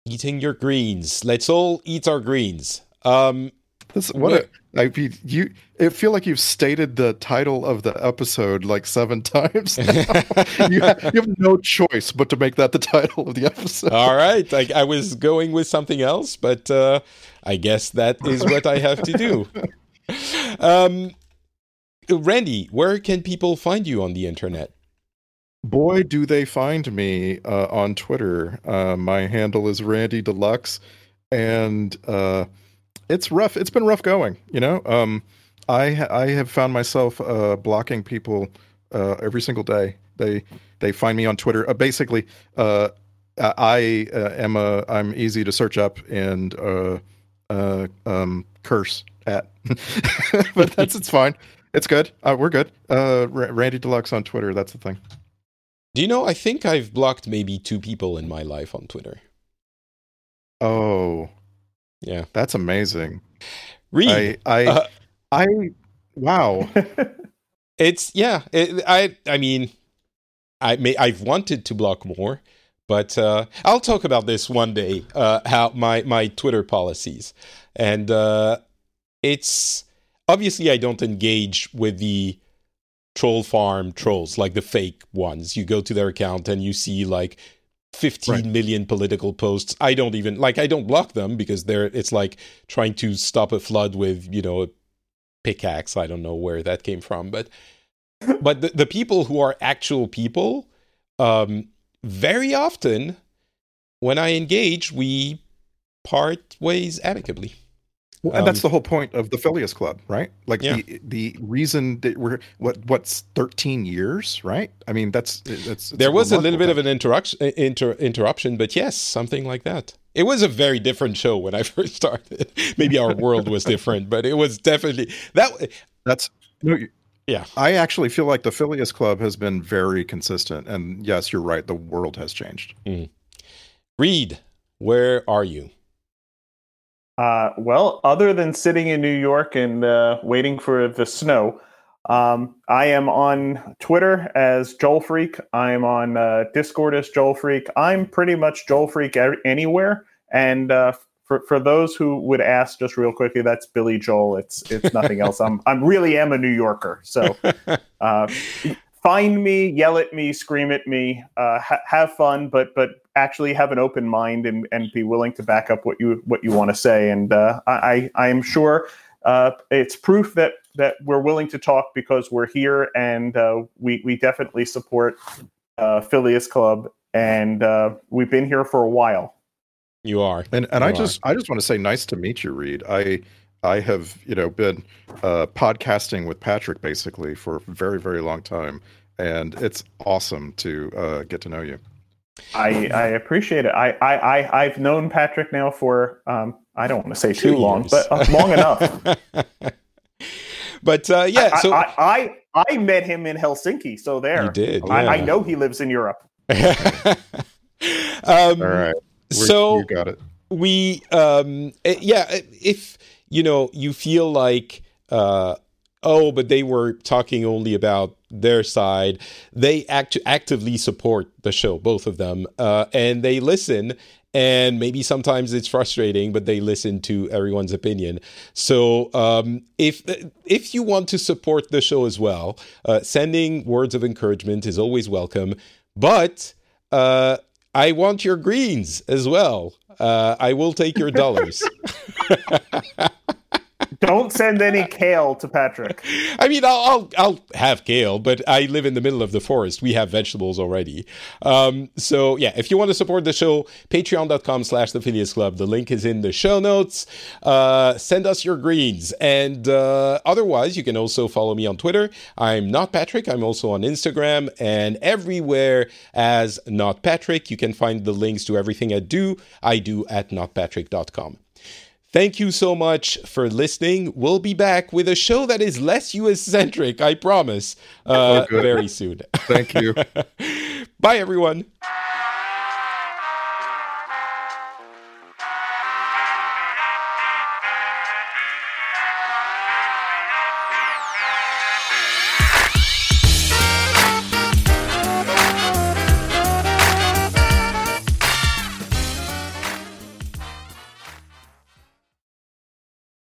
eating your greens. Let's all eat our greens. Um, this, what a, I mean, you it feel like you've stated the title of the episode like seven times. you, have, you, have, no choice but to make that the title of the episode. All right, I, I was going with something else, but uh, I guess that is what I have to do. um, Randy, where can people find you on the internet? Boy, do they find me uh, on Twitter. Uh, my handle is Randy Deluxe, and uh, it's rough. It's been rough going. You know, um, I I have found myself uh, blocking people uh, every single day. They they find me on Twitter. Uh, basically, I am a I'm easy to search up and um, curse at. but that's it's fine. It's good. Uh, we're good. Uh, R- Randy Deluxe on Twitter. That's the thing. Do you know? I think I've blocked maybe two people in my life on Twitter. Oh, yeah, that's amazing. Reid. I, I, uh, I wow. it's yeah. It, I, I mean, I may I've wanted to block more, but uh, I'll talk about this one day. Uh, how my my Twitter policies and uh, it's obviously I don't engage with the troll farm trolls like the fake ones. You go to their account and you see like fifteen Right. million political posts. I don't even like I don't block them because they're it's like trying to stop a flood with, you know, a pickaxe. I don't know where that came from, but but the, the people who are actual people, um, very often when I engage, we part ways amicably. Well, and that's Um, the whole point of the Phileas Club, right? Like Yeah. the the reason that we're what what's thirteen years, right? I mean, that's uh, that's there was a little bit of an interruption, uh, inter, interruption, but yes, something like that. It was a very different show when I first started. Maybe our world was different, but it was definitely that. that's no, you- Yeah. I actually feel like the Phileas Club has been very consistent, and yes, you're right. The world has changed. Mm. Reid, where are you? Uh, well, other than sitting in New York and uh, waiting for the snow, um, I am on Twitter as Joel Freak. I'm on uh, Discord as Joel Freak. I'm pretty much Joel Freak anywhere. And uh, for for those who would ask, just real quickly, that's Billy Joel. It's it's nothing else. I'm I'm really am a New Yorker. So uh, find me, yell at me, scream at me, uh, ha- have fun, but but actually have an open mind and, and be willing to back up what you what you want to say. And uh, I I I am sure uh, it's proof that that we're willing to talk because we're here and uh, we we definitely support uh, Phileas Club and uh, we've been here for a while. You are. And and I are. just I just want to say, nice to meet you, Reid. I I have you know been uh, podcasting with Patrick basically for a very very long time, and it's awesome to uh, get to know you. I, I appreciate it. I, I, I, I've known Patrick now for, um, I don't want to say too Two long, years. but uh, long enough. but uh, yeah, I, so I, I, I met him in Helsinki, so there. you did. I, I know he lives in Europe. um, All right, We're- so you got it. we um eh, yeah eh, if you know you feel like uh oh but they were talking only about their side they act actively support the show both of them uh and they listen and maybe sometimes it's frustrating but they listen to everyone's opinion so um if if you want to support the show as well uh sending words of encouragement is always welcome but uh I want your greens as well. Uh, I will take your dollars. Don't send any kale to Patrick. I mean, I'll, I'll I'll have kale, but I live in the middle of the forest. We have vegetables already. Um, so yeah, if you want to support the show, patreon.com slash the Phileas Club. The link is in the show notes. Uh, send us your greens. And uh, otherwise, you can also follow me on Twitter. I'm not Patrick. I'm also on Instagram and everywhere as not Patrick. You can find the links to everything I do. I do at notpatrick.com. Thank you so much for listening. We'll be back with a show that is less US centric, I promise, uh, Oh, very soon. Thank you. Bye, everyone.